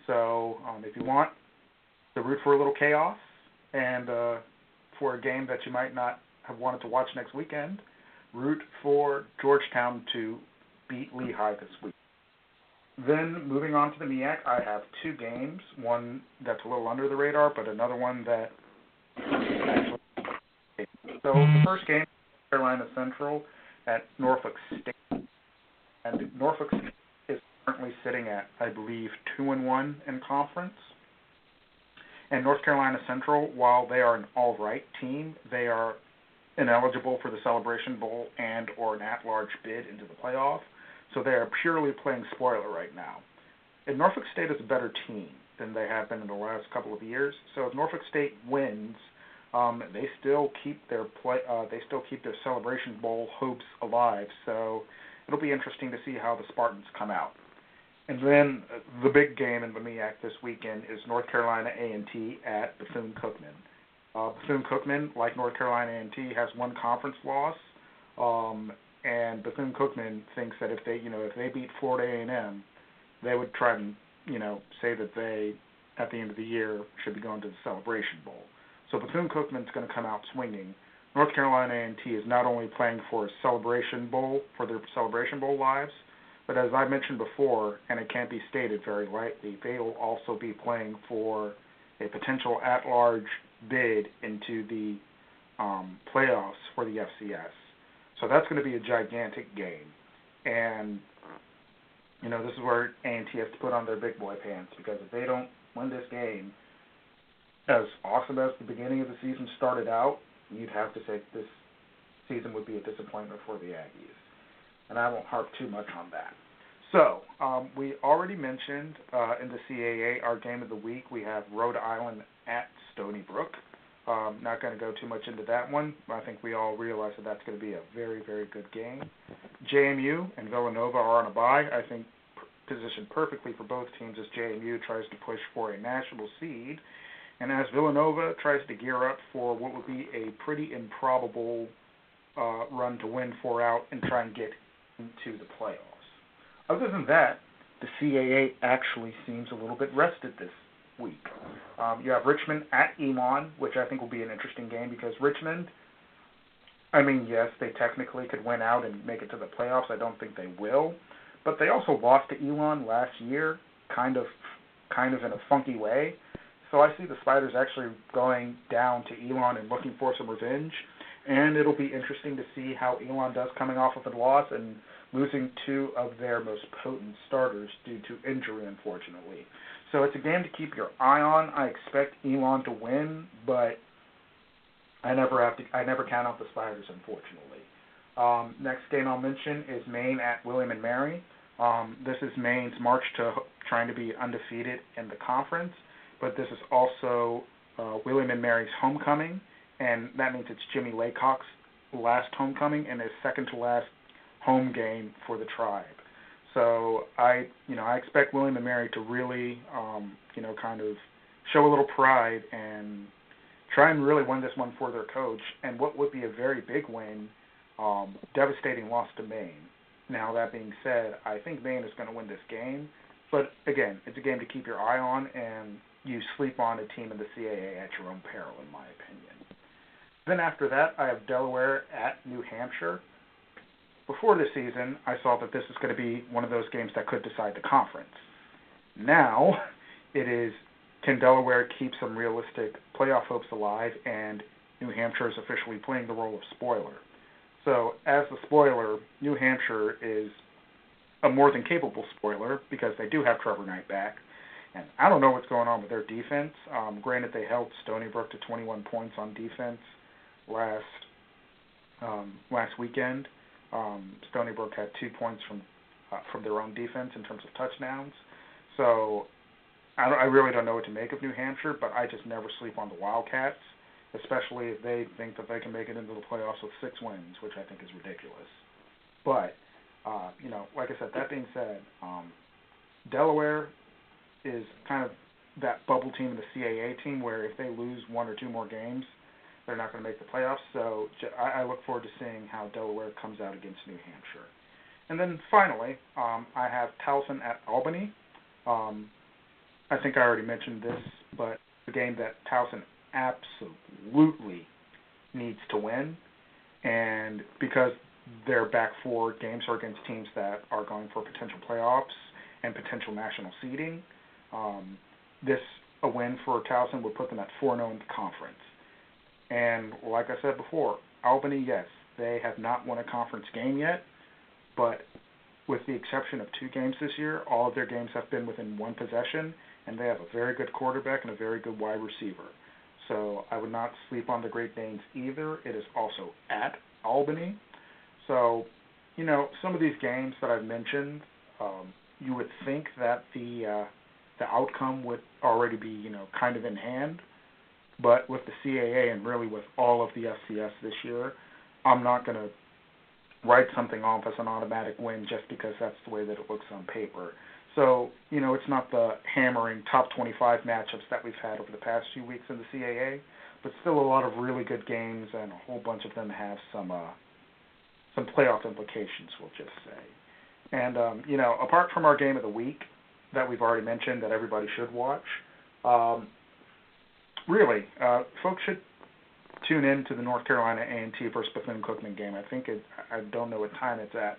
So um, if you want to root for a little chaos and uh, for a game that you might not have wanted to watch next weekend, root for Georgetown to beat Lehigh this week. Then moving on to the MEAC, I have two games. One that's a little under the radar, but another one that actually. So the first game, Carolina Central at Norfolk State, and Norfolk State is currently sitting at, I believe, two and one in conference. And North Carolina Central, while they are an all right team, they are ineligible for the Celebration Bowl and or an at-large bid into the playoff. So they are purely playing spoiler right now. And Norfolk State is a better team than they have been in the last couple of years. So if Norfolk State wins, um, they still keep their play. Uh, they still keep their Celebration Bowl hopes alive. So it'll be interesting to see how the Spartans come out. And then uh, the big game in the MEAC this weekend is North Carolina A&T at Bethune Cookman. Uh, Bethune Cookman, like North Carolina A&T, has one conference loss, um, and Bethune Cookman thinks that if they, you know, if they beat Florida A&M, they would try to, you know, say that they, at the end of the year, should be going to the Celebration Bowl. So Bethune Cookman's going to come out swinging. North Carolina A&T is not only playing for a Celebration Bowl for their Celebration Bowl lives, but as I mentioned before, and it can't be stated very lightly, they will also be playing for a potential at-large bid into the um, playoffs for the FCS. So that's going to be a gigantic game, and you know this is where A&T has to put on their big boy pants because if they don't win this game, as awesome as the beginning of the season started out, you'd have to say this season would be a disappointment for the Aggies. And I won't harp too much on that. So, um, we already mentioned uh, in the CAA our game of the week. We have Rhode Island at Stony Brook. Um, not going to go too much into that one. I think we all realize that that's going to be a very, very good game. JMU and Villanova are on a bye. I think positioned perfectly for both teams as JMU tries to push for a national seed and as Villanova tries to gear up for what would be a pretty improbable uh, run to win four out and try and get into the playoffs. Other than that, the CAA actually seems a little bit rested this week. Um, you have Richmond at Elon, which I think will be an interesting game because Richmond, I mean, yes, they technically could win out and make it to the playoffs. I don't think they will, but they also lost to Elon last year, kind of, kind of in a funky way. So I see the Spiders actually going down to Elon and looking for some revenge. And it'll be interesting to see how Elon does coming off of a loss and losing two of their most potent starters due to injury, unfortunately. So it's a game to keep your eye on. I expect Elon to win, but I never have to. I never count out the Spiders, unfortunately. Um, next game I'll mention is Maine at William and Mary. Um, this is Maine's march to trying to be undefeated in the conference but this is also uh, William and Mary's homecoming, and that means it's Jimmy Laycock's last homecoming and his second to last home game for the tribe. So I, you know, I expect William and Mary to really, um, you know, kind of show a little pride and try and really win this one for their coach. And what would be a very big win, um, devastating loss to Maine. Now that being said, I think Maine is going to win this game, but again, it's a game to keep your eye on, and you sleep on a team in the CAA at your own peril, in my opinion. Then after that, I have Delaware at New Hampshire. Before this season, I saw that this is going to be one of those games that could decide the conference. Now, it is can Delaware keep some realistic playoff hopes alive, and New Hampshire is officially playing the role of spoiler. So, as the spoiler, New Hampshire is a more than capable spoiler because they do have Trevor Knight back and I don't know what's going on with their defense. Um, granted, they held Stony Brook to 21 points on defense last um, last weekend. Um, Stony Brook had two points from uh, from their own defense in terms of touchdowns. So I, I really don't know what to make of New Hampshire, but I just never sleep on the Wildcats, especially if they think that they can make it into the playoffs with six wins, which I think is ridiculous. But uh, you know, like I said, that being said, um, Delaware is kind of that bubble team and the CAA team where if they lose one or two more games, they're not going to make the playoffs. So I, look forward to seeing how Delaware comes out against New Hampshire. And then finally, um, I have Towson at Albany. Um, I think I already mentioned this, but a game that Towson absolutely needs to win. And because their back four games are against teams that are going for potential playoffs and potential national seeding, um, this a win for Towson would put them at 4 0 in the conference. And like I said before, Albany, yes, they have not won a conference game yet, but with the exception of two games this year, all of their games have been within one possession, and they have a very good quarterback and a very good wide receiver. So I would not sleep on the Great Danes either. It is also at Albany. So, you know, some of these games that I've mentioned, um, you would think that the uh, the outcome would already be, you know, kind of in hand. But with the CAA and really with all of the FCS this year, I'm not going to write something off as an automatic win just because that's the way that it looks on paper. So, you know, it's not the hammering top 25 matchups that we've had over the past few weeks in the CAA, but still a lot of really good games, and a whole bunch of them have some uh, some playoff implications, we'll just say. And um, you know, apart from our game of the week that we've already mentioned that everybody should watch, um, really, uh, folks should tune in to the North Carolina A&T versus Bethune-Cookman game. I think it, I don't know what time it's at,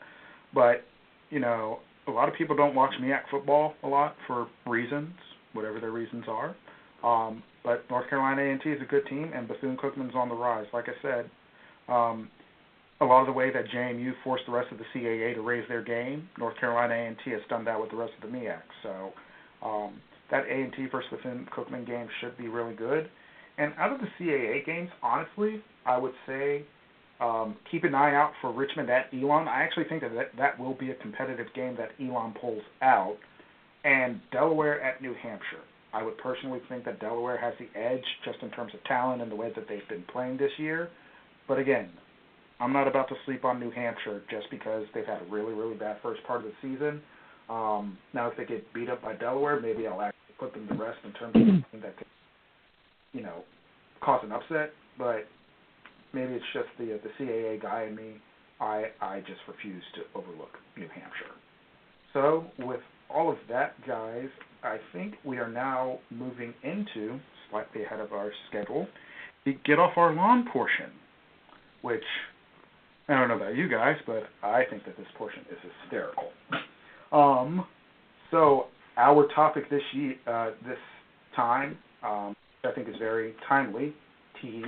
but you know, a lot of people don't watch MEAC football a lot for reasons, whatever their reasons are. Um, but North Carolina A&T is a good team, and Bethune-Cookman's on the rise. Like I said, um, a lot of the way that JMU forced the rest of the CAA to raise their game, North Carolina A&T has done that with the rest of the MEAC. So um, that A&T versus Bethune-Cookman game should be really good. And out of the CAA games, honestly, I would say um, keep an eye out for Richmond at Elon. I actually think that, that that will be a competitive game that Elon pulls out. And Delaware at New Hampshire. I would personally think that Delaware has the edge just in terms of talent and the way that they've been playing this year. But again, I'm not about to sleep on New Hampshire just because they've had a really, really bad first part of the season. Um, now, if they get beat up by Delaware, maybe I'll actually put them to rest in terms of that could, you know, cause an upset. But maybe it's just the the CAA guy in me. I I just refuse to overlook New Hampshire. So with all of that, guys, I think we are now moving into slightly ahead of our schedule the get off our lawn portion, which I don't know about you guys, but I think that this portion is hysterical. Um, so our topic this year, uh, this time, um, I think is very timely. T.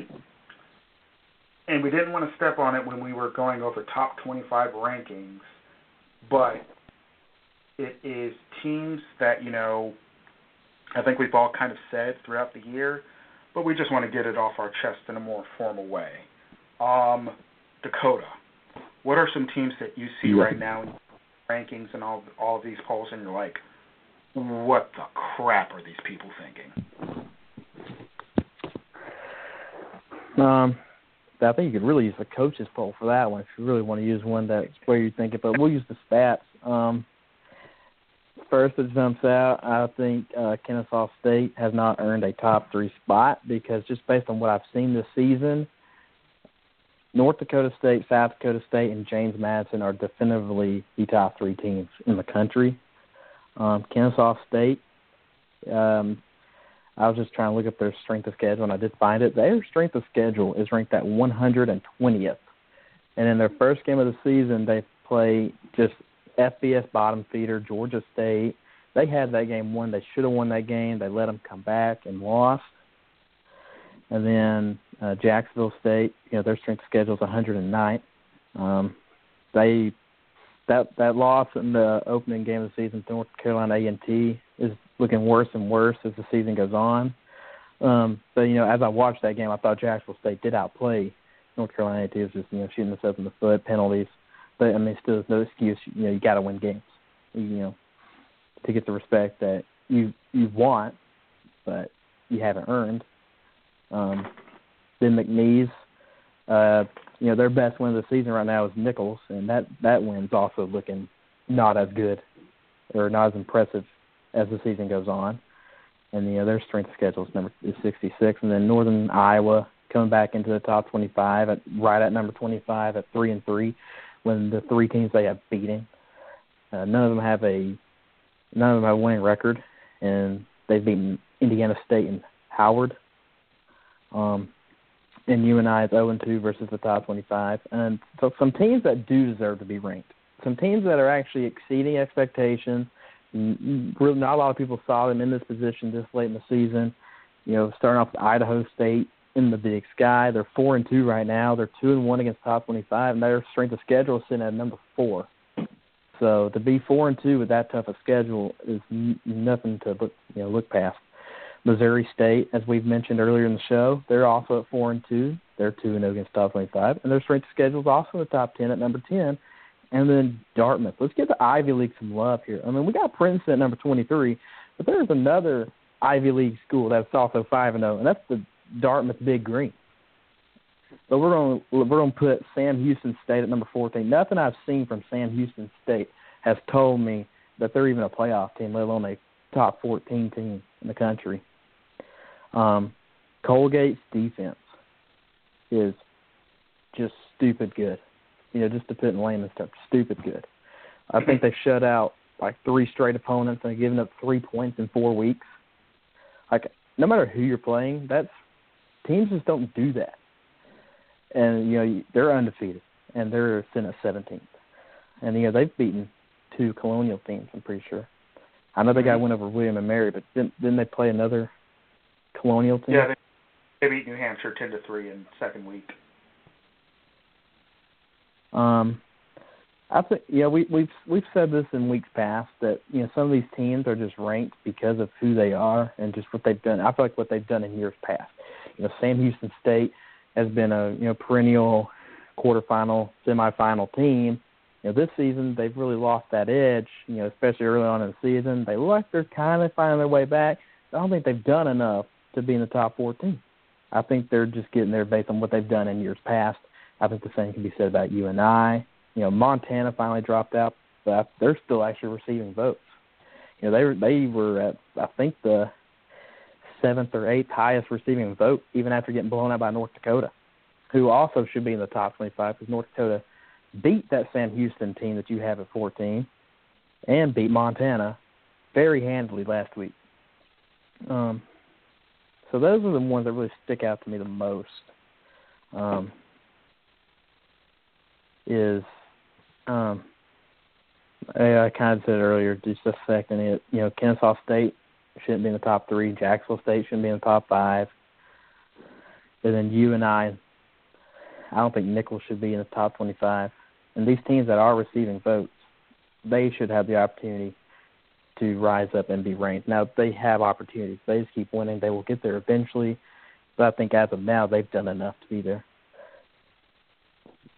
And we didn't want to step on it when we were going over top 25 rankings, but it is teams that you know I think we've all kind of said throughout the year, but we just want to get it off our chest in a more formal way. Um, Dakota, what are some teams that you see right now in rankings and all all of these polls, and you're like, what the crap are these people thinking? Um, I think you could really use the coaches poll for that one if you really want to use one that's where you think it. But we'll use the stats. Um, first that jumps out, I think uh, Kennesaw State has not earned a top three spot because just based on what I've seen this season, North Dakota State, South Dakota State, and James Madison are definitively the top three teams in the country. Um, Kennesaw State, um, I was just trying to look up their strength of schedule, and I did find it. Their strength of schedule is ranked at 120th. And in their first game of the season, they play just FBS bottom feeder, Georgia State. They had that game won. They should have won that game. They let them come back and lost. And then uh, Jacksonville State, you know, their strength of schedule is 109th. Um, they that that loss in the opening game of the season to North Carolina A&T is looking worse and worse as the season goes on. Um, but you know, as I watched that game, I thought Jacksonville State did outplay North Carolina A&T. It was just you know shooting themselves in the foot, penalties. But I mean, still, there's no excuse. You know, you got to win games. You know, to get the respect that you you want, but you haven't earned. Um, then McNeese, uh, you know, their best win of the season right now is Nicholls, and that that win's also looking not as good or not as impressive as the season goes on. And you know, their strength schedule is number is 66, and then Northern Iowa coming back into the top 25 at right at number 25 at three and three, when the three teams they have beaten, uh, none of them have a none of them have a winning record, and they've beaten Indiana State and Howard. Um, and UNI is 0 and 2 versus the top 25. And so some teams that do deserve to be ranked, some teams that are actually exceeding expectations. Really, not a lot of people saw them in this position this late in the season. You know, starting off with Idaho State in the Big Sky, they're four and two right now. They're two and one against top 25, and their strength of schedule is sitting at number four. So to be four and two with that tough a schedule is nothing to look you know look past. Missouri State, as we've mentioned earlier in the show, they're also at four and two. They're two and zero against top twenty-five, and their strength of schedule is also in the top ten at number ten. And then Dartmouth. Let's give the Ivy League some love here. I mean, we got Princeton at number twenty-three, but there's another Ivy League school that's also five and zero, and that's the Dartmouth Big Green. But we're going we're going to put Sam Houston State at number 14. Nothing I've seen from Sam Houston State has told me that they're even a playoff team, let alone a top 14 team in the country. Um, Colgate's defense is just stupid good. You know, just to put in layman's terms, stupid good. I think they shut out like three straight opponents and given up three points in four weeks. Like no matter who you're playing, that's teams just don't do that. And you know they're undefeated and they're sitting at 17th, and you know they've beaten two colonial teams. I'm pretty sure. I know they got win over William and Mary, but didn't, didn't they play another colonial team? Yeah, they, they beat New Hampshire ten to three in second week. Um, I think yeah, we we've we've said this in weeks past that you know some of these teams are just ranked because of who they are and just what they've done. I feel like what they've done in years past. You know, Sam Houston State has been a you know perennial quarterfinal, semifinal team. You know, this season they've really lost that edge. You know, especially early on in the season, they look like they're kind of finding their way back. I don't think they've done enough to be in the top 14. I think they're just getting there based on what they've done in years past. I think the same can be said about UNI you know, Montana finally dropped out, but they're still actually receiving votes. You know, they were they were at I think the seventh or eighth highest receiving vote, even after getting blown out by North Dakota, who also should be in the top 25 because North Dakota beat that Sam Houston team that you have at 14 and beat Montana very handily last week. Um, so those are the ones that really stick out to me the most. Um, is um, I, kind of said earlier, just affecting it. You know, Kennesaw State shouldn't be in the top three. Jacksonville State shouldn't be in the top five. And then you and I I don't think Nicholls should be in the top 25. And these teams that are receiving votes, they should have the opportunity to rise up and be ranked. Now they have opportunities. They just keep winning. They will get there eventually. But I think as of now, they've done enough to be there.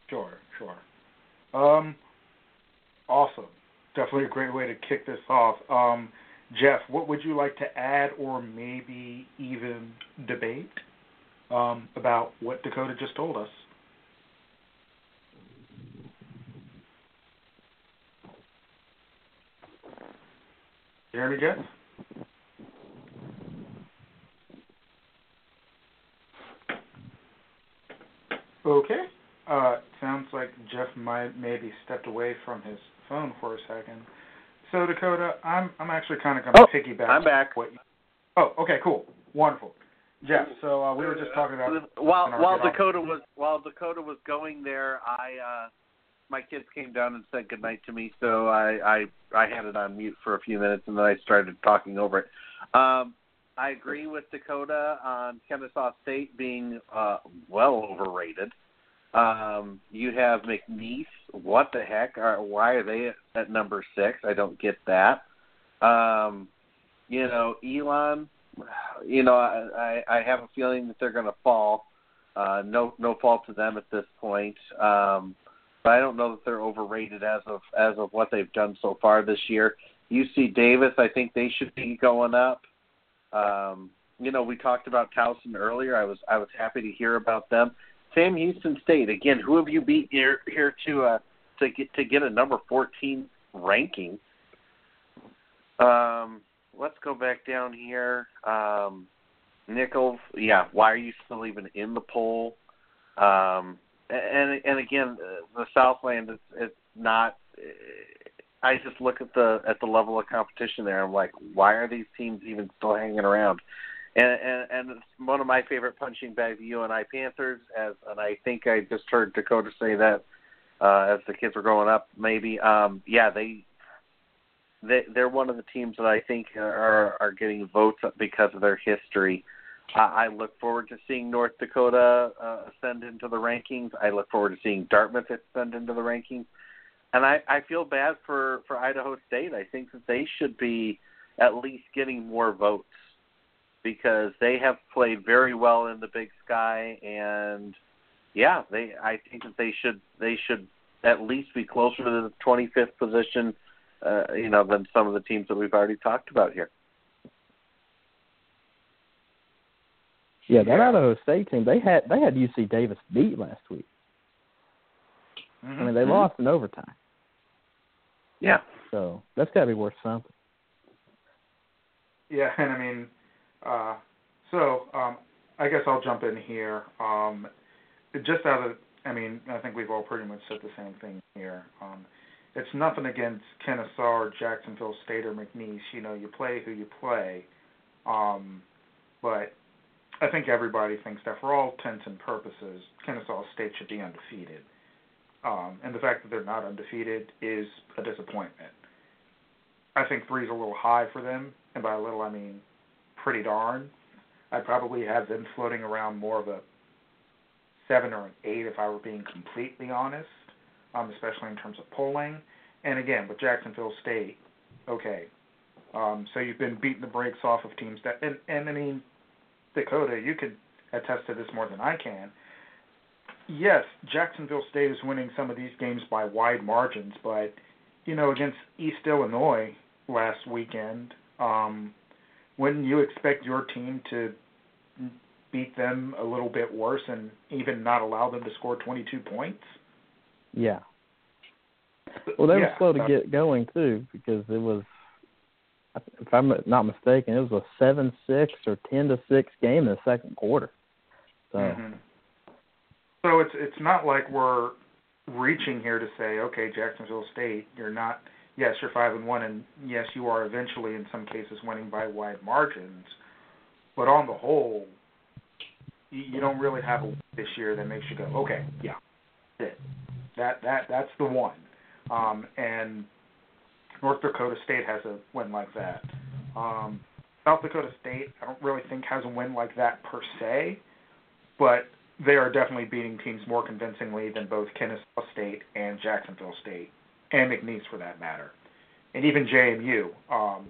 Sure, sure. Um, awesome. Definitely a great way to kick this off. Um, Jeff, what would you like to add or maybe even debate um, about what Dakota just told us? Jeremy Jeff? Okay. Uh, sounds like Jeff might maybe stepped away from his phone for a second. So Dakota, I'm I'm actually kind of going to oh, piggyback. I'm back. What you, oh, okay, cool, wonderful. Jeff, so uh, we were just talking about while while Dakota was while Dakota was going there, I uh my kids came down and said goodnight to me, so I I I had it on mute for a few minutes and then I started talking over it. Um I agree with Dakota on Kennesaw State being uh well overrated. Um, you have McNeese. What the heck? Are, why are they at number six? I don't get that. Um, you know, Elon. You know, I I have a feeling that they're going to fall. Uh, no no fault to them at this point. Um, but I don't know that they're overrated as of as of what they've done so far this year. UC Davis, I think they should be going up. Um, you know, we talked about Towson earlier. I was I was happy to hear about them. Sam Houston State again. Who have you beat here here to uh, to get to get a number fourteen ranking? Um, let's go back down here. Um, Nicholls, yeah. Why are you still even in the poll? Um, and and again, uh, the Southland is it's not. I just look at the at the level of competition there. I'm like, why are these teams even still hanging around? and and, and it's one of my favorite punching bags, the UNI Panthers. As and I think I just heard Dakota say that uh, as the kids were growing up. Maybe, um, yeah, they they they're one of the teams that I think are are getting votes because of their history. I look forward to seeing North Dakota uh, ascend into the rankings. I look forward to seeing Dartmouth ascend into the rankings. And I, I feel bad for, for Idaho State. I think that they should be at least getting more votes because they have played very well in the Big Sky, and yeah, they I think that they should they should at least be closer to the 25th position, uh, you know, than some of the teams that we've already talked about here. Yeah, that Yeah. Idaho State team they had they had UC Davis beat last week. I mean they Mhm. lost in overtime, Yeah. so that's got to be worth something. Yeah, and I mean, uh, so um, I guess I'll jump in here. Um, just out of, I mean, I think we've all pretty much said the same thing here. Um, it's nothing against Kennesaw or Jacksonville State or McNeese. You know, you play who you play. Um, but I think everybody thinks that for all intents and purposes, Kennesaw State should be undefeated. Um, and the fact that they're not undefeated is a disappointment. I think three's a little high for them, and by a little I mean pretty darn. I'd probably have them floating around more of a seven or an eight if I were being completely honest, um, especially in terms of polling. And again, with Jacksonville State, okay, um, so you've been beating the brakes off of teams that, and, and I mean, Dakota, you could attest to this more than I can. Yes, Jacksonville State is winning some of these games by wide margins, but you know, against East Illinois last weekend, um, wouldn't you expect your team to beat them a little bit worse and even not allow them to score 22 points? Yeah. Well, they were slow to get going too because it was, if I'm not mistaken, it was a seven six or ten to six game in the second quarter. So Mhm. So it's it's not like we're reaching here to say, okay, Jacksonville State, you're not. Yes, you're five and one, and yes, you are eventually in some cases winning by wide margins. But on the whole, you, you don't really have a this year that makes you go, okay, yeah. That that that's the one. Um, and North Dakota State has a win like that. Um, South Dakota State, I don't really think has a win like that per se, but they are definitely beating teams more convincingly than both Kennesaw State and Jacksonville State, and McNeese for that matter, and even JMU. Um,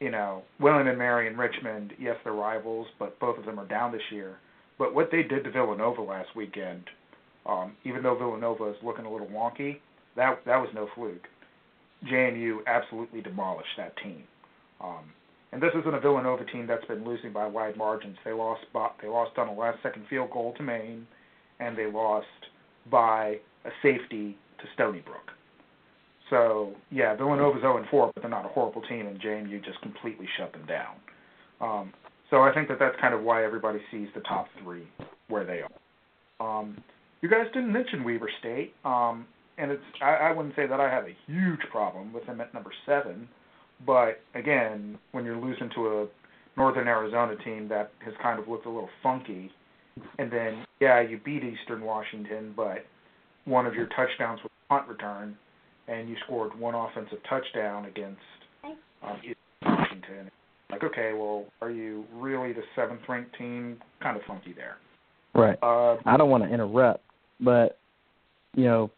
you know, William and Mary and Richmond, yes, they're rivals, but both of them are down this year. But what they did to Villanova last weekend, um, even though Villanova is looking a little wonky, that that was no fluke. JMU absolutely demolished that team. Um, and this isn't a Villanova team that's been losing by wide margins. They lost by, they lost on a last second field goal to Maine, and they lost by a safety to Stony Brook. So yeah, Villanova's 0 and 4, but they're not a horrible team, and JMU just completely shut them down. Um, so I think that that's kind of why everybody sees the top three where they are. Um, you guys didn't mention Weber State, um, and it's I, I wouldn't say that I have a huge problem with them at number seven, but again, when you're losing to a Northern Arizona team that has kind of looked a little funky, and then yeah, you beat Eastern Washington, but one of your touchdowns was a punt return, and you scored one offensive touchdown against um, Eastern Washington. Like, okay, well, are you really the seventh ranked team? Kind of funky there. right. Uh, I don't want to interrupt, but you know,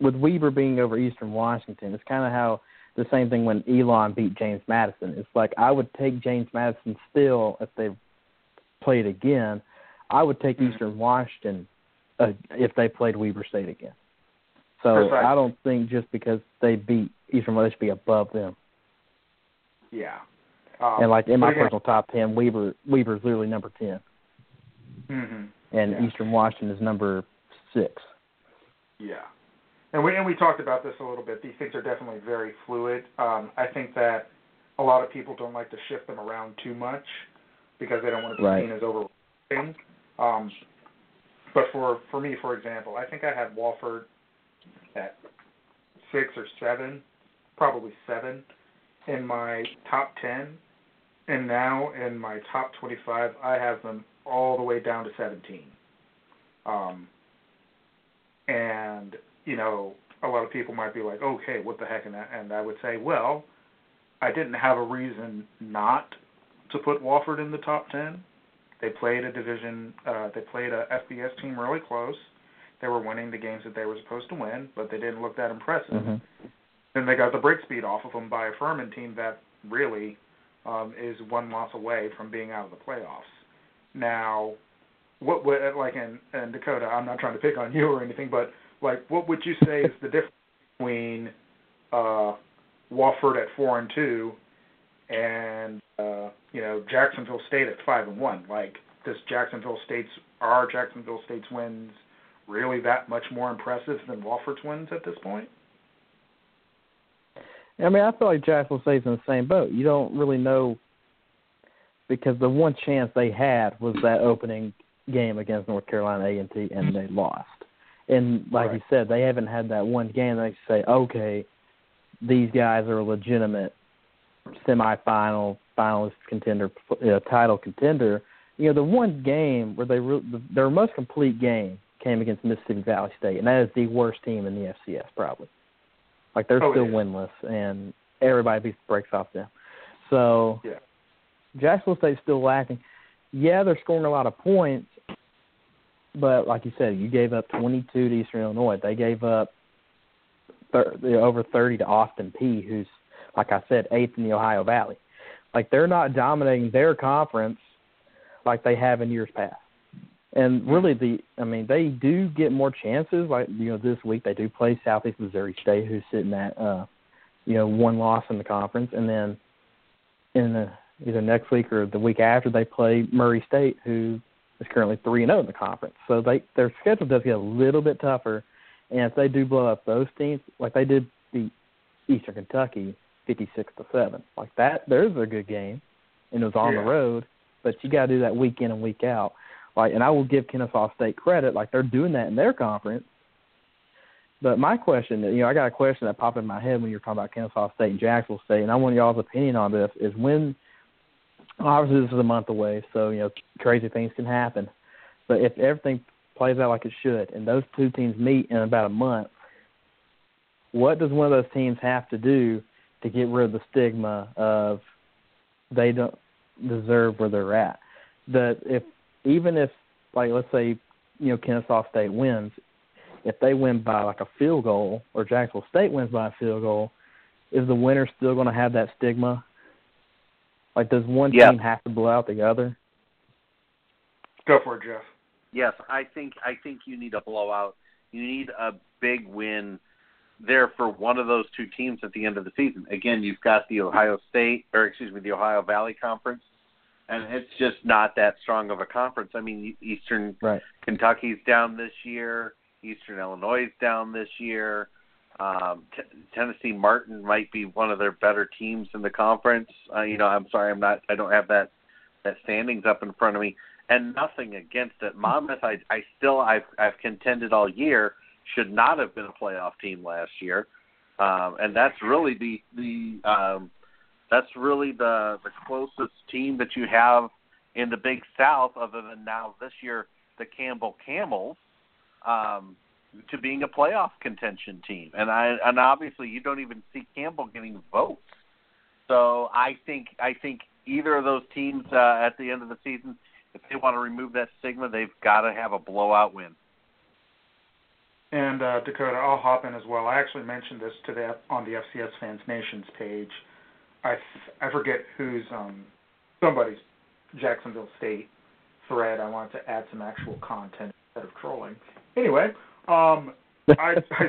with Weber being over Eastern Washington, it's kind of how the same thing when Elon beat James Madison. It's like I would take James Madison still if they played again. I would take Mhm. Eastern Washington uh, if they played Weber State again. So. I don't think just because they beat Eastern Washington should be above them. yeah. Um, and like in my but again- personal top ten, Weber Weber is literally number ten, Mhm. and Yeah. Eastern Washington is number six. Yeah. And we and we talked about this a little bit. These things are definitely very fluid. Um, I think that a lot of people don't like to shift them around too much because they don't want to be Right. seen as overreacting. Um, but for for me, for example, I think I had Wofford at six or seven, probably seven, in my top ten, and now in my top twenty-five, I have them all the way down to seventeen. Um, and you know a lot of people might be like okay what the heck and, and i would say well i didn't have a reason not to put wofford in the top 10 they played a division uh they played a fbs team really close they were winning the games that they were supposed to win but they didn't look that impressive hmm then they got the break speed off of them by a Furman team that really um, is one loss away from being out of the playoffs. Now, what would like in, in Dakota? I'm not trying to pick on you or anything, but like, what would you say is the difference between uh, Wofford at four and two and uh, you know Jacksonville State at five and one. Like, does Jacksonville State's are Jacksonville State's wins really that much more impressive than Wofford's wins at this point? I mean, I feel like Jacksonville State's in the same boat. You don't really know because the one chance they had was that opening game against North Carolina A and T, and they lost. And like right. you said, they haven't had that one game. They say, okay, these guys are a legitimate semifinal, finalist contender, uh, title contender. You know, the one game where they re- the, their most complete game came against Mississippi Valley State, and that is the worst team in the FCS probably. Like they're oh, still winless, and everybody beats breaks off them. So yeah. Jacksonville State's still lacking. Yeah, they're scoring a lot of points, but like you said, you gave up 22 to Eastern Illinois. They gave up thir- over 30 to Austin Peay, who's like I said, eighth in the Ohio Valley. Like they're not dominating their conference like they have in years past. And really, the I mean, they do get more chances. Like you know, this week they do play Southeast Missouri State, who's sitting at uh, you know one loss in the conference, and then in the either next week or the week after they play Murray State, who is currently three and zero oh in the conference. So they their schedule does get a little bit tougher, and if they do blow up those teams, like they did beat Eastern Kentucky fifty six to seven, like that, there's a good game, and it was on yeah. the road. But you got to do that week in and week out. Like, and I will give Kennesaw State credit, like they're doing that in their conference. But my question, you know, I got a question that popped in my head when you were talking about Kennesaw State and Jacksonville State, and I want y'all's opinion on this: is when obviously this is a month away, so you know crazy things can happen. But if everything plays out like it should, and those two teams meet in about a month, what does one of those teams have to do to get rid of the stigma of they don't deserve where they're at? That if even if like let's say you know Kennesaw State wins, if they win by like a field goal or Jacksonville State wins by a field goal, is the winner still going to have that stigma? Like, does one yeah. team have to blow out the other? Go for it, Jeff. Yes, I think I think you need a blowout. You need a big win there for one of those two teams at the end of the season. Again, you've got the Ohio State or excuse me, the Ohio Valley Conference and it's just not that strong of a conference. I mean, Eastern right. Kentucky's down this year. Eastern Illinois is down this year. Um, t- Tennessee Martin might be one of their better teams in the conference. Uh, you know, I'm sorry, I'm not. I don't have that that standings up in front of me. And nothing against it. Monmouth, I, I still, I've, I've contended all year, should not have been a playoff team last year. Um, and that's really the the um, that's really the the closest team that you have in the Big South, other than now this year the Campbell Camels, um, to being a playoff contention team. And I and obviously you don't even see Campbell getting votes. So I think I think either of those teams uh, at the end of the season, if they want to remove that stigma, they've got to have a blowout win. And uh, Dakota, I'll hop in as well. I actually mentioned this to the on the FCS Fans Nations page I I forget who's um somebody's Jacksonville State thread. I wanted to add some actual content instead of trolling. Anyway, um, I, I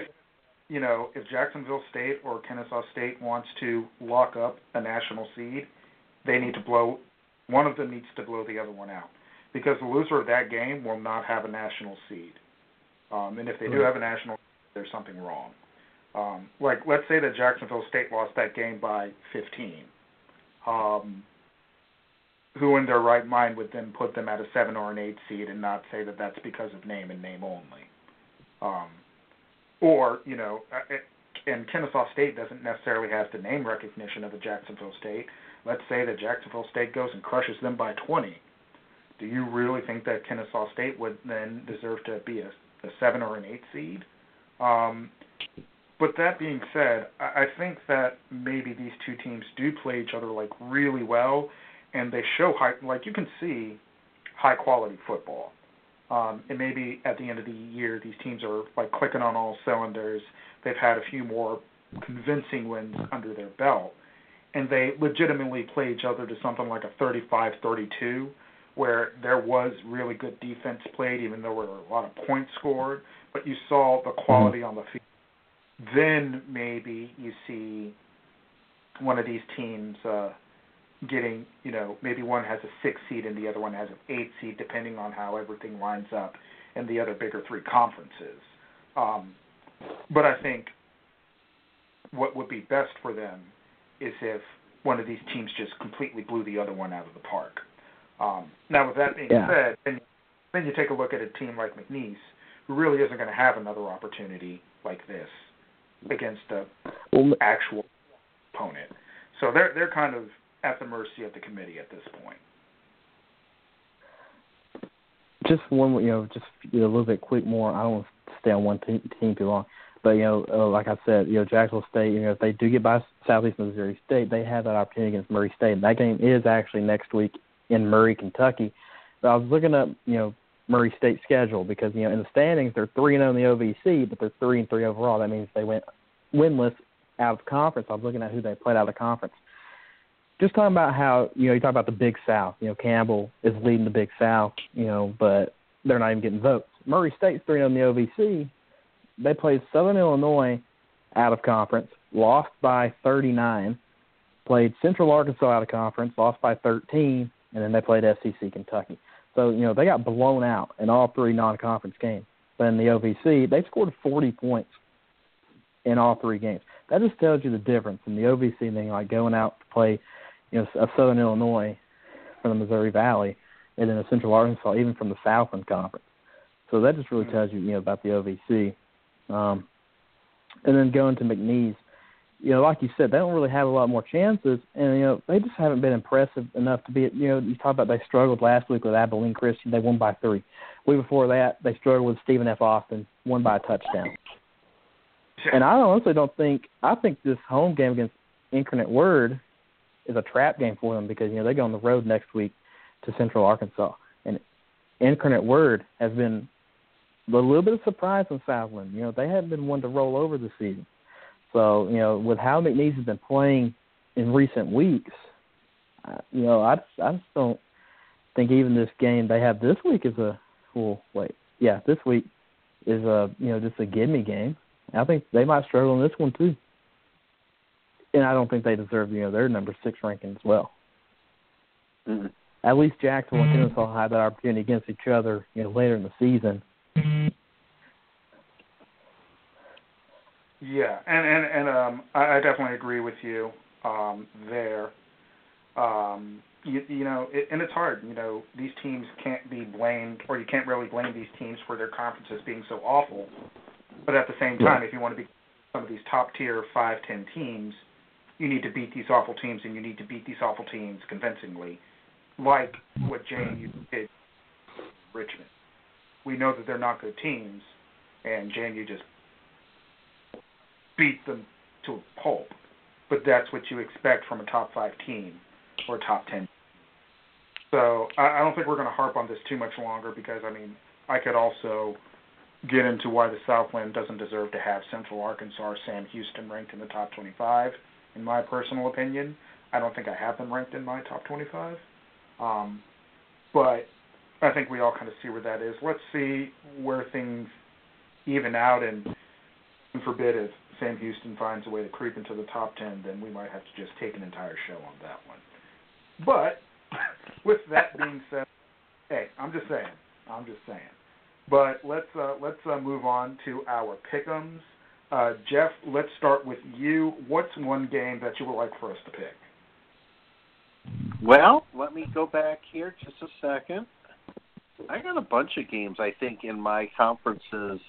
you know if Jacksonville State or Kennesaw State wants to lock up a national seed, they need to blow one of them needs to blow the other one out because the loser of that game will not have a national seed. Um, and if they do have a national, there's something wrong. Um, like, let's say that Jacksonville State lost that game by 15. Um, who in their right mind would then put them at a seven or an eight seed and not say that that's because of name and name only? Um, or you know, uh, and Kennesaw State doesn't necessarily have the name recognition of a Jacksonville State. Let's say that Jacksonville State goes and crushes them by 20. Do you really think that Kennesaw State would then deserve to be a, a seven or an eight seed? Um, but that being said, I think that maybe these two teams do play each other like really well, and they show high. Like you can see high quality football. Um, and maybe at the end of the year, these teams are like clicking on all cylinders. They've had a few more convincing wins under their belt, and they legitimately play each other to something like a 35-32, where there was really good defense played, even though there were a lot of points scored. But you saw the quality on the field then maybe you see one of these teams uh, getting, you know, maybe one has a six seed and the other one has an eight seed, depending on how everything lines up in the other bigger three conferences. Um, but I think what would be best for them is if one of these teams just completely blew the other one out of the park. Um, now, with that being Yeah. said, then, then you take a look at a team like McNeese, who really isn't going to have another opportunity like this against a Well, actual opponent. So they're they're kind of at the mercy of the committee at this point. just one, you know, just a little bit quick more. I don't want to stay on one team, team too long, but you know, uh, like I said, you know, Jacksonville State. You know, if they do get by Southeast Missouri State, they have that opportunity against Murray State. And that game is actually next week in Murray, Kentucky. But I was looking up, you know, Murray State schedule because you know in the standings they're three and zero in the OVC, but they're three and three overall. That means they went winless out of conference. I was looking at who they played out of conference. Just talking about how you know you talk about the Big South. You know Campbell is leading the Big South. You know, but they're not even getting votes. Murray State's three in the OVC. They played Southern Illinois out of conference, lost by 39. Played Central Arkansas out of conference, lost by 13, and then they played SEC Kentucky. So you know they got blown out in all three non-conference games. But in the OVC, they scored 40 points in all three games. That just tells you the difference in the OVC thing, like going out to play, you know, a Southern Illinois from the Missouri Valley, and then a Central Arkansas, even from the Southland Conference. So that just really tells you, you know, about the OVC. Um, and then going to McNeese, you know, like you said, they don't really have a lot more chances, and you know, they just haven't been impressive enough to be. You know, you talk about they struggled last week with Abilene Christian, they won by three. Week before that, they struggled with Stephen F. Austin, won by a touchdown. And I honestly don't think I think this home game against Incarnate Word is a trap game for them because you know they go on the road next week to Central Arkansas, and Incarnate Word has been a little bit of surprise in Southland. You know they haven't been one to roll over this season, so you know with how McNeese has been playing in recent weeks, you know I just, I just don't think even this game they have this week is a well wait yeah this week is a you know just a gimme game. I think they might struggle in this one too. And I don't think they deserve, you know, their number six ranking as well. Mm-hmm. At least Jacksonville and Kennesaw had that opportunity against each other, you know, later in the season. Yeah, and and and um, I, I definitely agree with you um, there. Um, you, you know, it, and it's hard. You know, these teams can't be blamed, or you can't really blame these teams for their conferences being so awful. But at the same time, if you want to be some of these top tier five, ten teams, you need to beat these awful teams, and you need to beat these awful teams convincingly, like what JMU did Richmond. We know that they're not good teams, and JMU just beat them to a pulp. But that's what you expect from a top five team or top ten. So I, I don't think we're going to harp on this too much longer because I mean I could also get into why the Southland doesn't deserve to have Central Arkansas or Sam Houston ranked in the top 25. In my personal opinion, I don't think I have them ranked in my top 25. Um, but I think we all kind of see where that is. Let's see where things even out, and forbid if Sam Houston finds a way to creep into the top 10, then we might have to just take an entire show on that one. But with that being said, hey, I'm just saying. I'm just saying. But let's uh, let's uh, move on to our pick'ems. Uh, Jeff, let's start with you. What's one game that you would like for us to pick? Well, let me go back here just a second. I got a bunch of games I think in my conferences.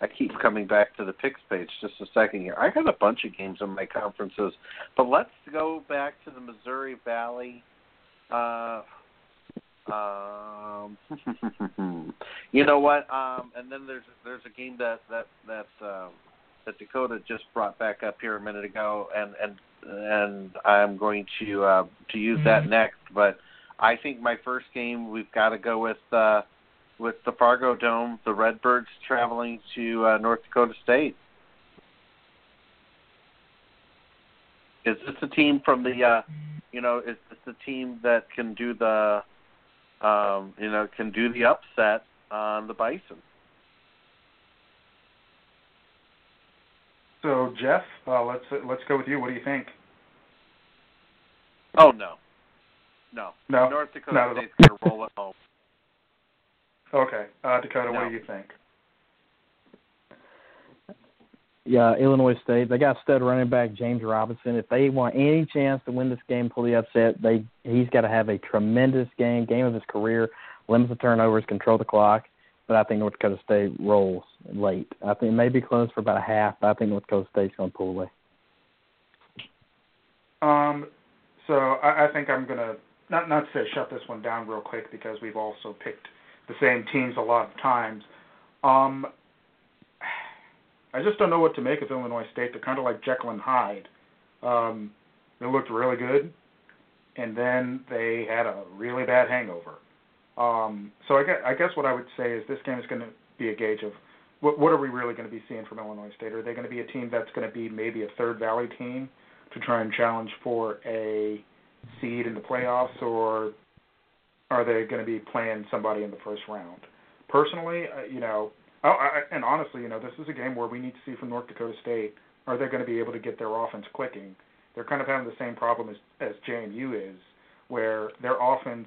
I keep coming back to the picks page just a second here. I got a bunch of games in my conferences, but let's go back to the Missouri Valley. Uh, um, you know what? Um, and then there's there's a game that that that um, that Dakota just brought back up here a minute ago, and and and I'm going to uh, to use that next. But I think my first game we've got to go with uh, with the Fargo Dome, the Redbirds traveling to uh, North Dakota State. Is this a team from the uh, you know is this a team that can do the um, you know can do the upset on the Bison? So Jeff, uh, let's let's go with you. What do you think? Oh no, No. No. North Dakota not. State's going to roll at home. Okay, uh, Dakota, what do you think? Yeah, Illinois State. They got stud running back James Robinson. If they want any chance to win this game, pull the upset, they he's got to have a tremendous game, game of his career, limit the turnovers, control the clock. But I think North Dakota State rolls late. I think it may be close for about a half, but I think North Dakota State's going to pull away. Um, so I, I think I'm gonna not not to say shut this one down real quick because we've also picked the same teams a lot of times. Um, I just don't know what to make of Illinois State. They're kind of like Jekyll and Hyde. Um, they looked really good, and then they had a really bad hangover. Um, so I guess, I guess what I would say is this game is going to be a gauge of what, what are we really going to be seeing from Illinois State? Are they going to be a team that's going to be maybe a third valley team to try and challenge for a seed in the playoffs, or are they going to be playing somebody in the first round? Personally, uh, you know, oh, I, and honestly, you know, this is a game where we need to see from North Dakota State are they going to be able to get their offense clicking? They're kind of having the same problem as as JMU is, where their offense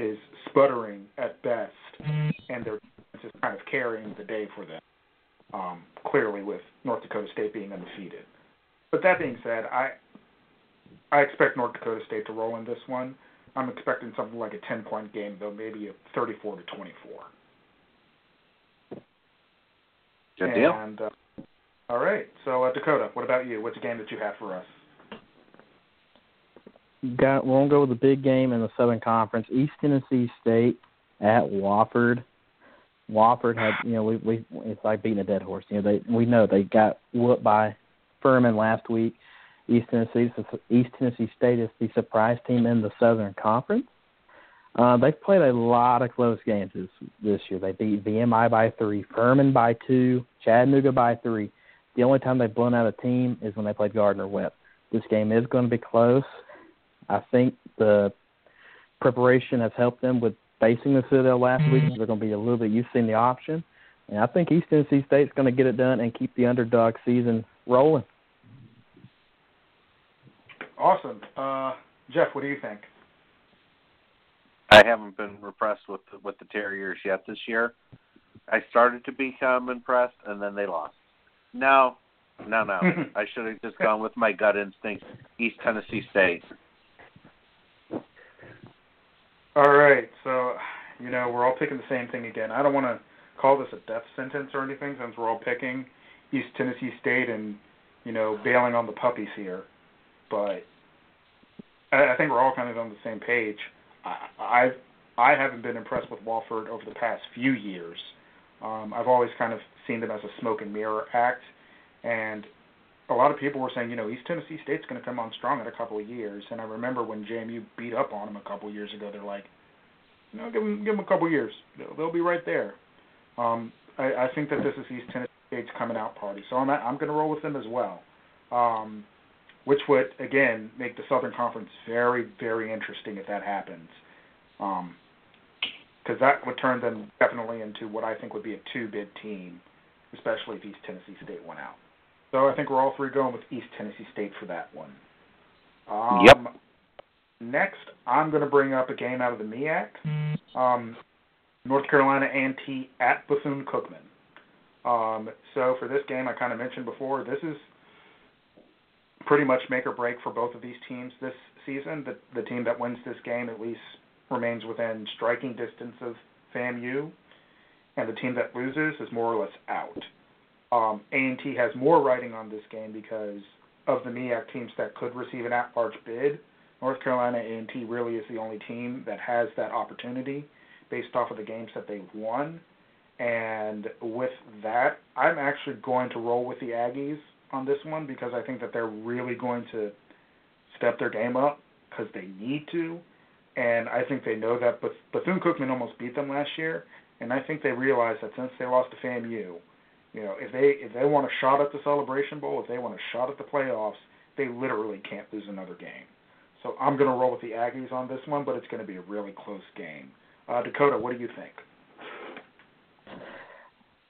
is sputtering at best, and their defense is kind of carrying the day for them. Um, clearly, with North Dakota State being undefeated. But that being said, I I expect North Dakota State to roll in this one. I'm expecting something like a 10 point game, though, maybe a 34 to 24. Good deal. And, uh, all right. So, uh, Dakota, what about you? What's a game that you have for us? Got we're gonna go with the big game in the Southern Conference. East Tennessee State at Wofford. Wofford had you know we we it's like beating a dead horse. You know they we know they got whooped by Furman last week. East Tennessee East Tennessee State is the surprise team in the Southern Conference. Uh, they've played a lot of close games this this year. They beat VMI by three, Furman by two, Chattanooga by three. The only time they've blown out a team is when they played Gardner Webb. This game is going to be close. I think the preparation has helped them with facing the Citadel last week. They're going to be a little bit used to seeing the option. And I think East Tennessee State's going to get it done and keep the underdog season rolling. Awesome. Uh, Jeff, what do you think? I haven't been impressed with the, with the Terriers yet this year. I started to become impressed, and then they lost. No, no, no. I should have just gone with my gut instinct. East Tennessee State. All right. So, you know, we're all picking the same thing again. I don't want to call this a death sentence or anything since we're all picking East Tennessee State and, you know, bailing on the puppies here. But I, I think we're all kind of on the same page. I, I've I haven't been impressed with Wofford over the past few years. Um, I've always kind of seen them as a smoke and mirror act, and a lot of people were saying, you know, East Tennessee State's going to come on strong in a couple of years. And I remember when JMU beat up on them a couple of years ago, they're like, you know, give them give them a couple of years, they'll, they'll be right there. Um, I, I think that this is East Tennessee State's coming out party, so I'm I'm going to roll with them as well. Um, which would again make the Southern Conference very, very interesting if that happens, because that would turn them definitely into what I think would be a two-bid team, especially if East Tennessee State went out. So I think we're all three going with East Tennessee State for that one. Um, Yep. Next, I'm going to bring up a game out of the MEAC. Um, North Carolina A&T at Bethune Cookman. Um, so for this game, I kind of mentioned before, this is pretty much make or break for both of these teams this season. The, the team that wins this game at least remains within striking distance of FAMU, and the team that loses is more or less out. Um, A&T has more writing on this game because of the MEAC teams that could receive an at-large bid. North Carolina A&T really is the only team that has that opportunity based off of the games that they've won. And with that, I'm actually going to roll with the Aggies on this one because I think that they're really going to step their game up because they need to. And I think they know that. Bethune Cookman almost beat them last year, and I think they realize that since they lost to FAMU, you know, if they if they want a shot at the Celebration Bowl, if they want a shot at the playoffs, they literally can't lose another game. So I'm going to roll with the Aggies on this one, but it's going to be a really close game. Uh, Dakota, what do you think?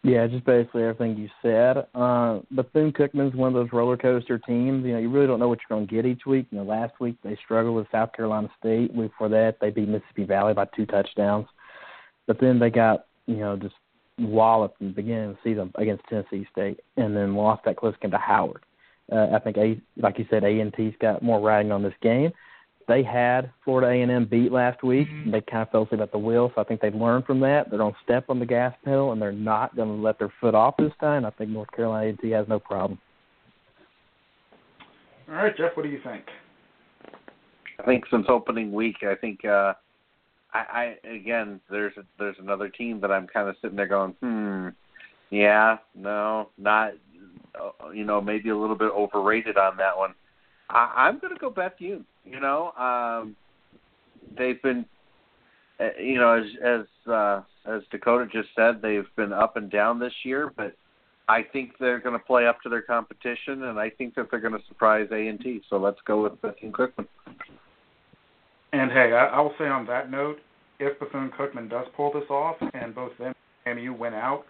Yeah, just basically everything you said. Uh, Bethune Cookman's one of those roller coaster teams. You know, you really don't know what you're going to get each week. You know, last week they struggled with South Carolina State. Before that, they beat Mississippi Valley by two touchdowns. But then they got, you know, just walloped in the beginning of the season against Tennessee State, and then lost that close game to Howard. Uh, I think, a, like you said, A and T's got more riding on this game they had Florida A&M beat last week. Mm-hmm. They kind of fell asleep at the wheel, so I think they've learned from that. They're going to step on the gas pedal, and they're not going to let their foot off this time. I think North Carolina A&T has no problem. All right, Jeff, what do you think? I think since opening week, I think uh, I, I again there's there's another team that I'm kind of sitting there going, hmm, yeah, no, not, uh, you know, maybe a little bit overrated on that one. I, I'm going to go Bethune. You you know, um, they've been, uh, you know, as as uh, as Dakota just said, they've been up and down this year, but I think they're going to play up to their competition, and I think that they're going to surprise A and T. So let's go with Bethune Cookman. And hey, I, I will say on that note, if Bethune Cookman does pull this off, and both them and you win out,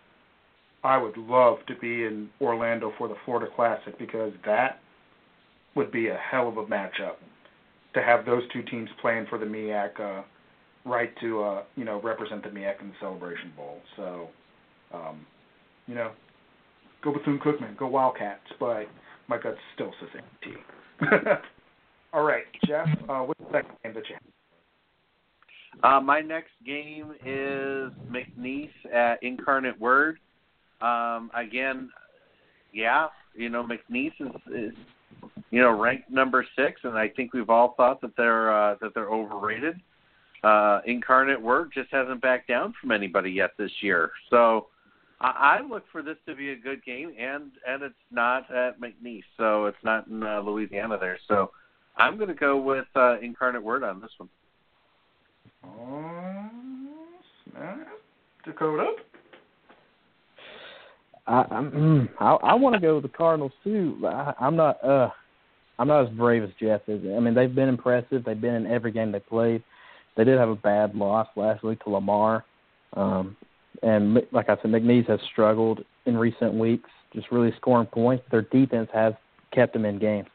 I would love to be in Orlando for the Florida Classic because that would be a hell of a matchup to have those two teams playing for the MEAC uh, right to uh, you know represent the MEAC in the Celebration Bowl. So, um, you know, go Bethune Cookman, go Wildcats, but my gut still says A&T. All right, Jeff, uh, what's the second game that you have? Uh, my next game is McNeese at Incarnate Word. Um, again, yeah, you know McNeese is, is you know, ranked number six, and I think we've all thought that they're uh, that they're overrated. Uh, Incarnate Word just hasn't backed down from anybody yet this year, so I, I look for this to be a good game, and and it's not at McNeese, so it's not in uh, Louisiana there, so I'm going to go with uh, Incarnate Word on this one. Oh, snap. Dakota. I I'm, mm, I, I want to go with the Cardinals too. I, I'm not. uh I'm not as brave as Jeff is. I mean, they've been impressive. They've been in every game they played. They did have a bad loss last week to Lamar, um, and like I said, McNeese has struggled in recent weeks, just really scoring points. Their defense has kept them in games,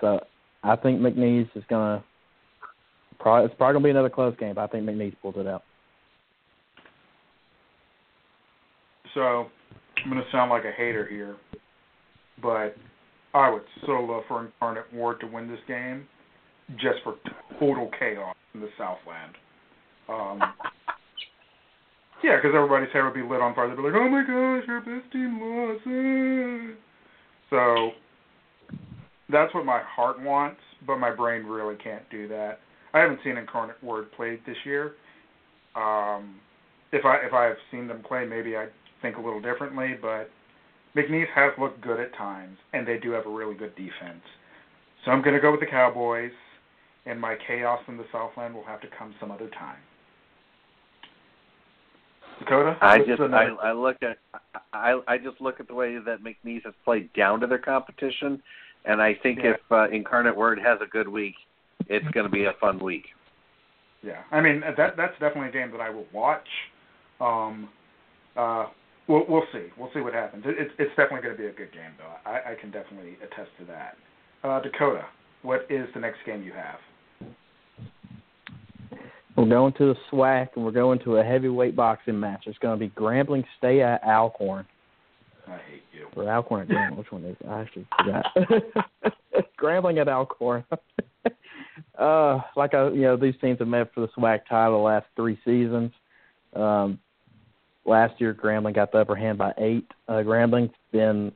so I think McNeese is gonna. Probably, it's probably gonna be another close game, but I think McNeese pulled it out. So, I'm gonna sound like a hater here, but I would so love for Incarnate Word to win this game, just for total chaos in the Southland. Um, yeah, because everybody's hair would be lit on fire. They'd be like, "Oh my gosh, our best team lost!" So that's what my heart wants, but my brain really can't do that. I haven't seen Incarnate Word played this year. Um, if I if I have seen them play, maybe I think a little differently, but McNeese has looked good at times, and they do have a really good defense. So I'm going to go with the Cowboys, and my chaos in the Southland will have to come some other time. Dakota, I just I, I look at I I just look at the way that McNeese has played down to their competition, and I think yeah. if uh, Incarnate Word has a good week, it's going to be a fun week. Yeah, I mean that that's definitely a game that I will watch. Um, uh, We'll, we'll see. We'll see what happens. It, it's it's definitely going to be a good game, though. I, I can definitely attest to that. Uh, Dakota, what is the next game you have? We're going to the SWAC, and we're going to a heavyweight boxing match. It's going to be Grambling State at Alcorn. I hate you. Or Alcorn at Grambling. Which one is? I actually forgot. Grambling at Alcorn. uh, like I, you know, these teams have met for the SWAC title the last three seasons. Um, Last year, Grambling got the upper hand by eight. Uh, Grambling's been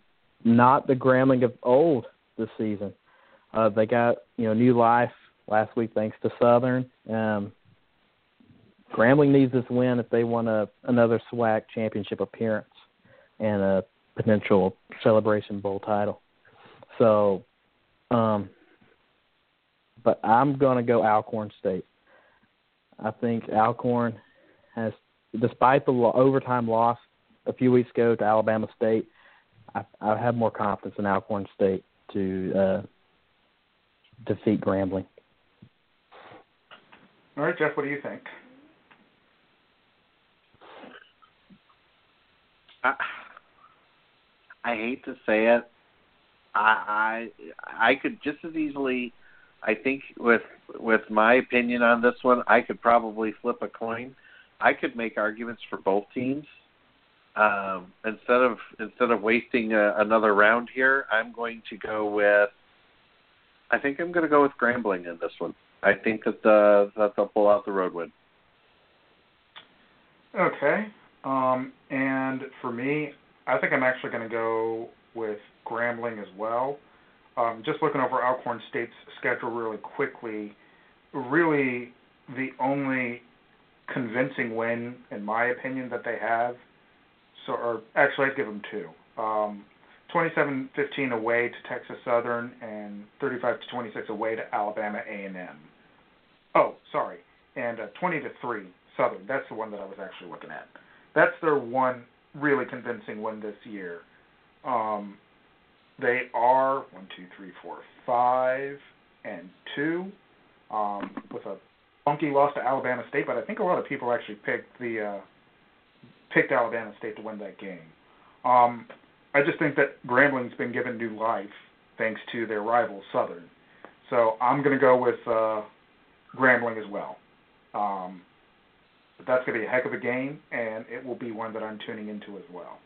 not the Grambling of old this season. Uh, they got you know new life last week thanks to Southern. Um, Grambling needs this win if they want a another SWAC championship appearance and a potential Celebration Bowl title. So, um, but I'm going to go Alcorn State. I think Alcorn has despite the overtime loss a few weeks ago to Alabama State, I, I have more confidence in Alcorn State to uh, defeat Grambling. All right, Jeff, what do you think? I, I hate to say it, I I I could just as easily. I think with with my opinion on this one, I could probably flip a coin. I could make arguments for both teams. Um, instead of instead of wasting a, another round here, I'm going to go with. I think I'm going to go with Grambling in this one. I think that the that they'll pull out the road win. Okay. Um, and for me, I think I'm actually going to go with Grambling as well. Um, just looking over Alcorn State's schedule really quickly, really the only convincing win, in my opinion, that they have. So, or actually, I'd give them two. Um, 27-15 away to Texas Southern and 35 to 26 away to Alabama A&M. Oh, sorry, and uh, 20 to three Southern. That's the one that I was actually looking at. That's their one really convincing win this year. Um, they are one, two, three, four, five, and two, um, with a funky loss to Alabama State. But I think a lot of people actually picked the uh, picked Alabama State to win that game. Um, I just think that Grambling's been given new life thanks to their rival Southern. So I'm going to go with uh, Grambling as well. Um, but that's going to be a heck of a game, and it will be one that I'm tuning into as well.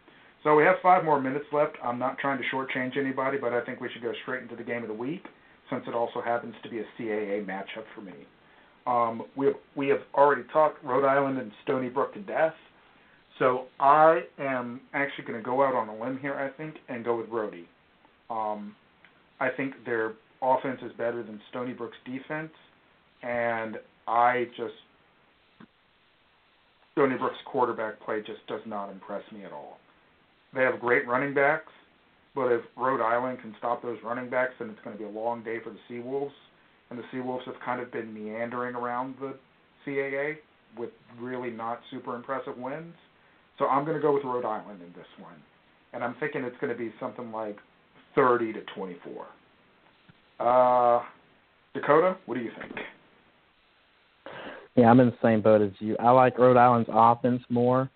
So we have five more minutes left. I'm not trying to shortchange anybody, but I think we should go straight into the game of the week, since it also happens to be a CAA matchup for me. Um, we have, we have already talked Rhode Island and Stony Brook to death, so I am actually going to go out on a limb here, I think, and go with Rhody. Um, I think their offense is better than Stony Brook's defense, and I just Stony Brook's quarterback play just does not impress me at all. They have great running backs, but if Rhode Island can stop those running backs, then it's going to be a long day for the Seawolves. And the Seawolves have kind of been meandering around the CAA with really not super impressive wins. So I'm going to go with Rhode Island in this one. And I'm thinking it's going to be something like 30 to 24. Uh, Dakota, what do you think? Yeah, I'm in the same boat as you. I like Rhode Island's offense more.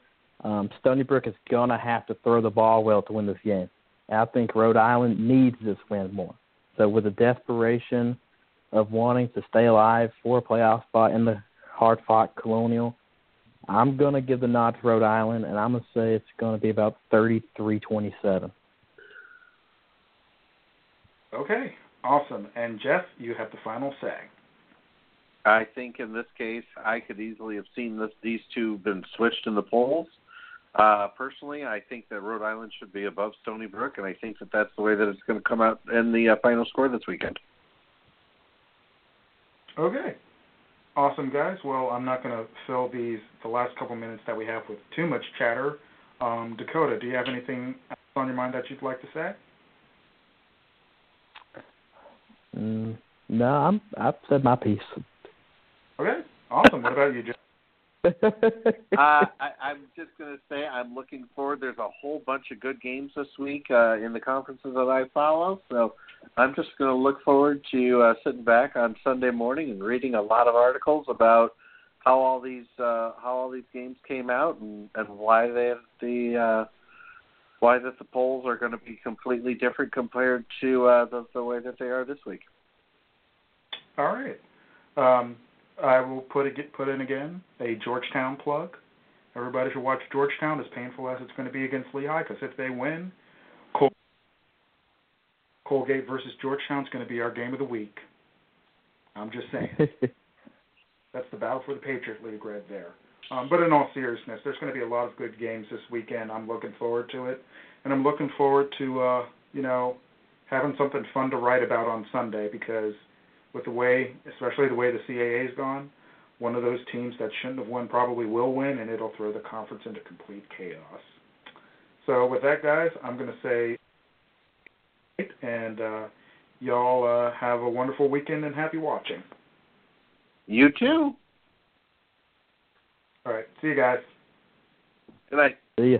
Um, Stony Brook is going to have to throw the ball well to win this game. And I think Rhode Island needs this win more. So, with the desperation of wanting to stay alive for a playoff spot in the hard fought Colonial, I'm going to give the nod to Rhode Island, and I'm going to say it's going to be about 33 27. Okay, awesome. And Jeff, you have the final say. I think in this case, I could easily have seen this, these two been switched in the polls. Uh, personally, I think that Rhode Island should be above Stony Brook, and I think that that's the way that it's going to come out in the uh, final score this weekend. Okay. Awesome, guys. Well, I'm not going to fill these the last couple minutes that we have with too much chatter. Um, Dakota, do you have anything on your mind that you'd like to say? Mm, no, I'm I've said my piece. Okay, awesome. what about you, Jeff? uh, I, I'm just going to say I'm looking forward. There's a whole bunch of good games this week uh, in the conferences that I follow, so I'm just going to look forward to uh, sitting back on Sunday morning and reading a lot of articles about how all these uh, how all these games came out and, and why they the uh, why that the polls are going to be completely different compared to uh, the, the way that they are this week. All right. Um, I will put it put in again a Georgetown plug. Everybody should watch Georgetown, as painful as it's going to be against Lehigh, because if they win, Col- Colgate versus Georgetown is going to be our game of the week. I'm just saying. That's the battle for the Patriot League right there. Um, but in all seriousness, there's going to be a lot of good games this weekend. I'm looking forward to it, and I'm looking forward to uh, you know having something fun to write about on Sunday because with the way, especially the way the CAA's gone, one of those teams that shouldn't have won probably will win, and it'll throw the conference into complete chaos. So with that, guys, I'm going to say, and uh, y'all uh, have a wonderful weekend and happy watching. You too. All right. See you guys. Good night. See ya.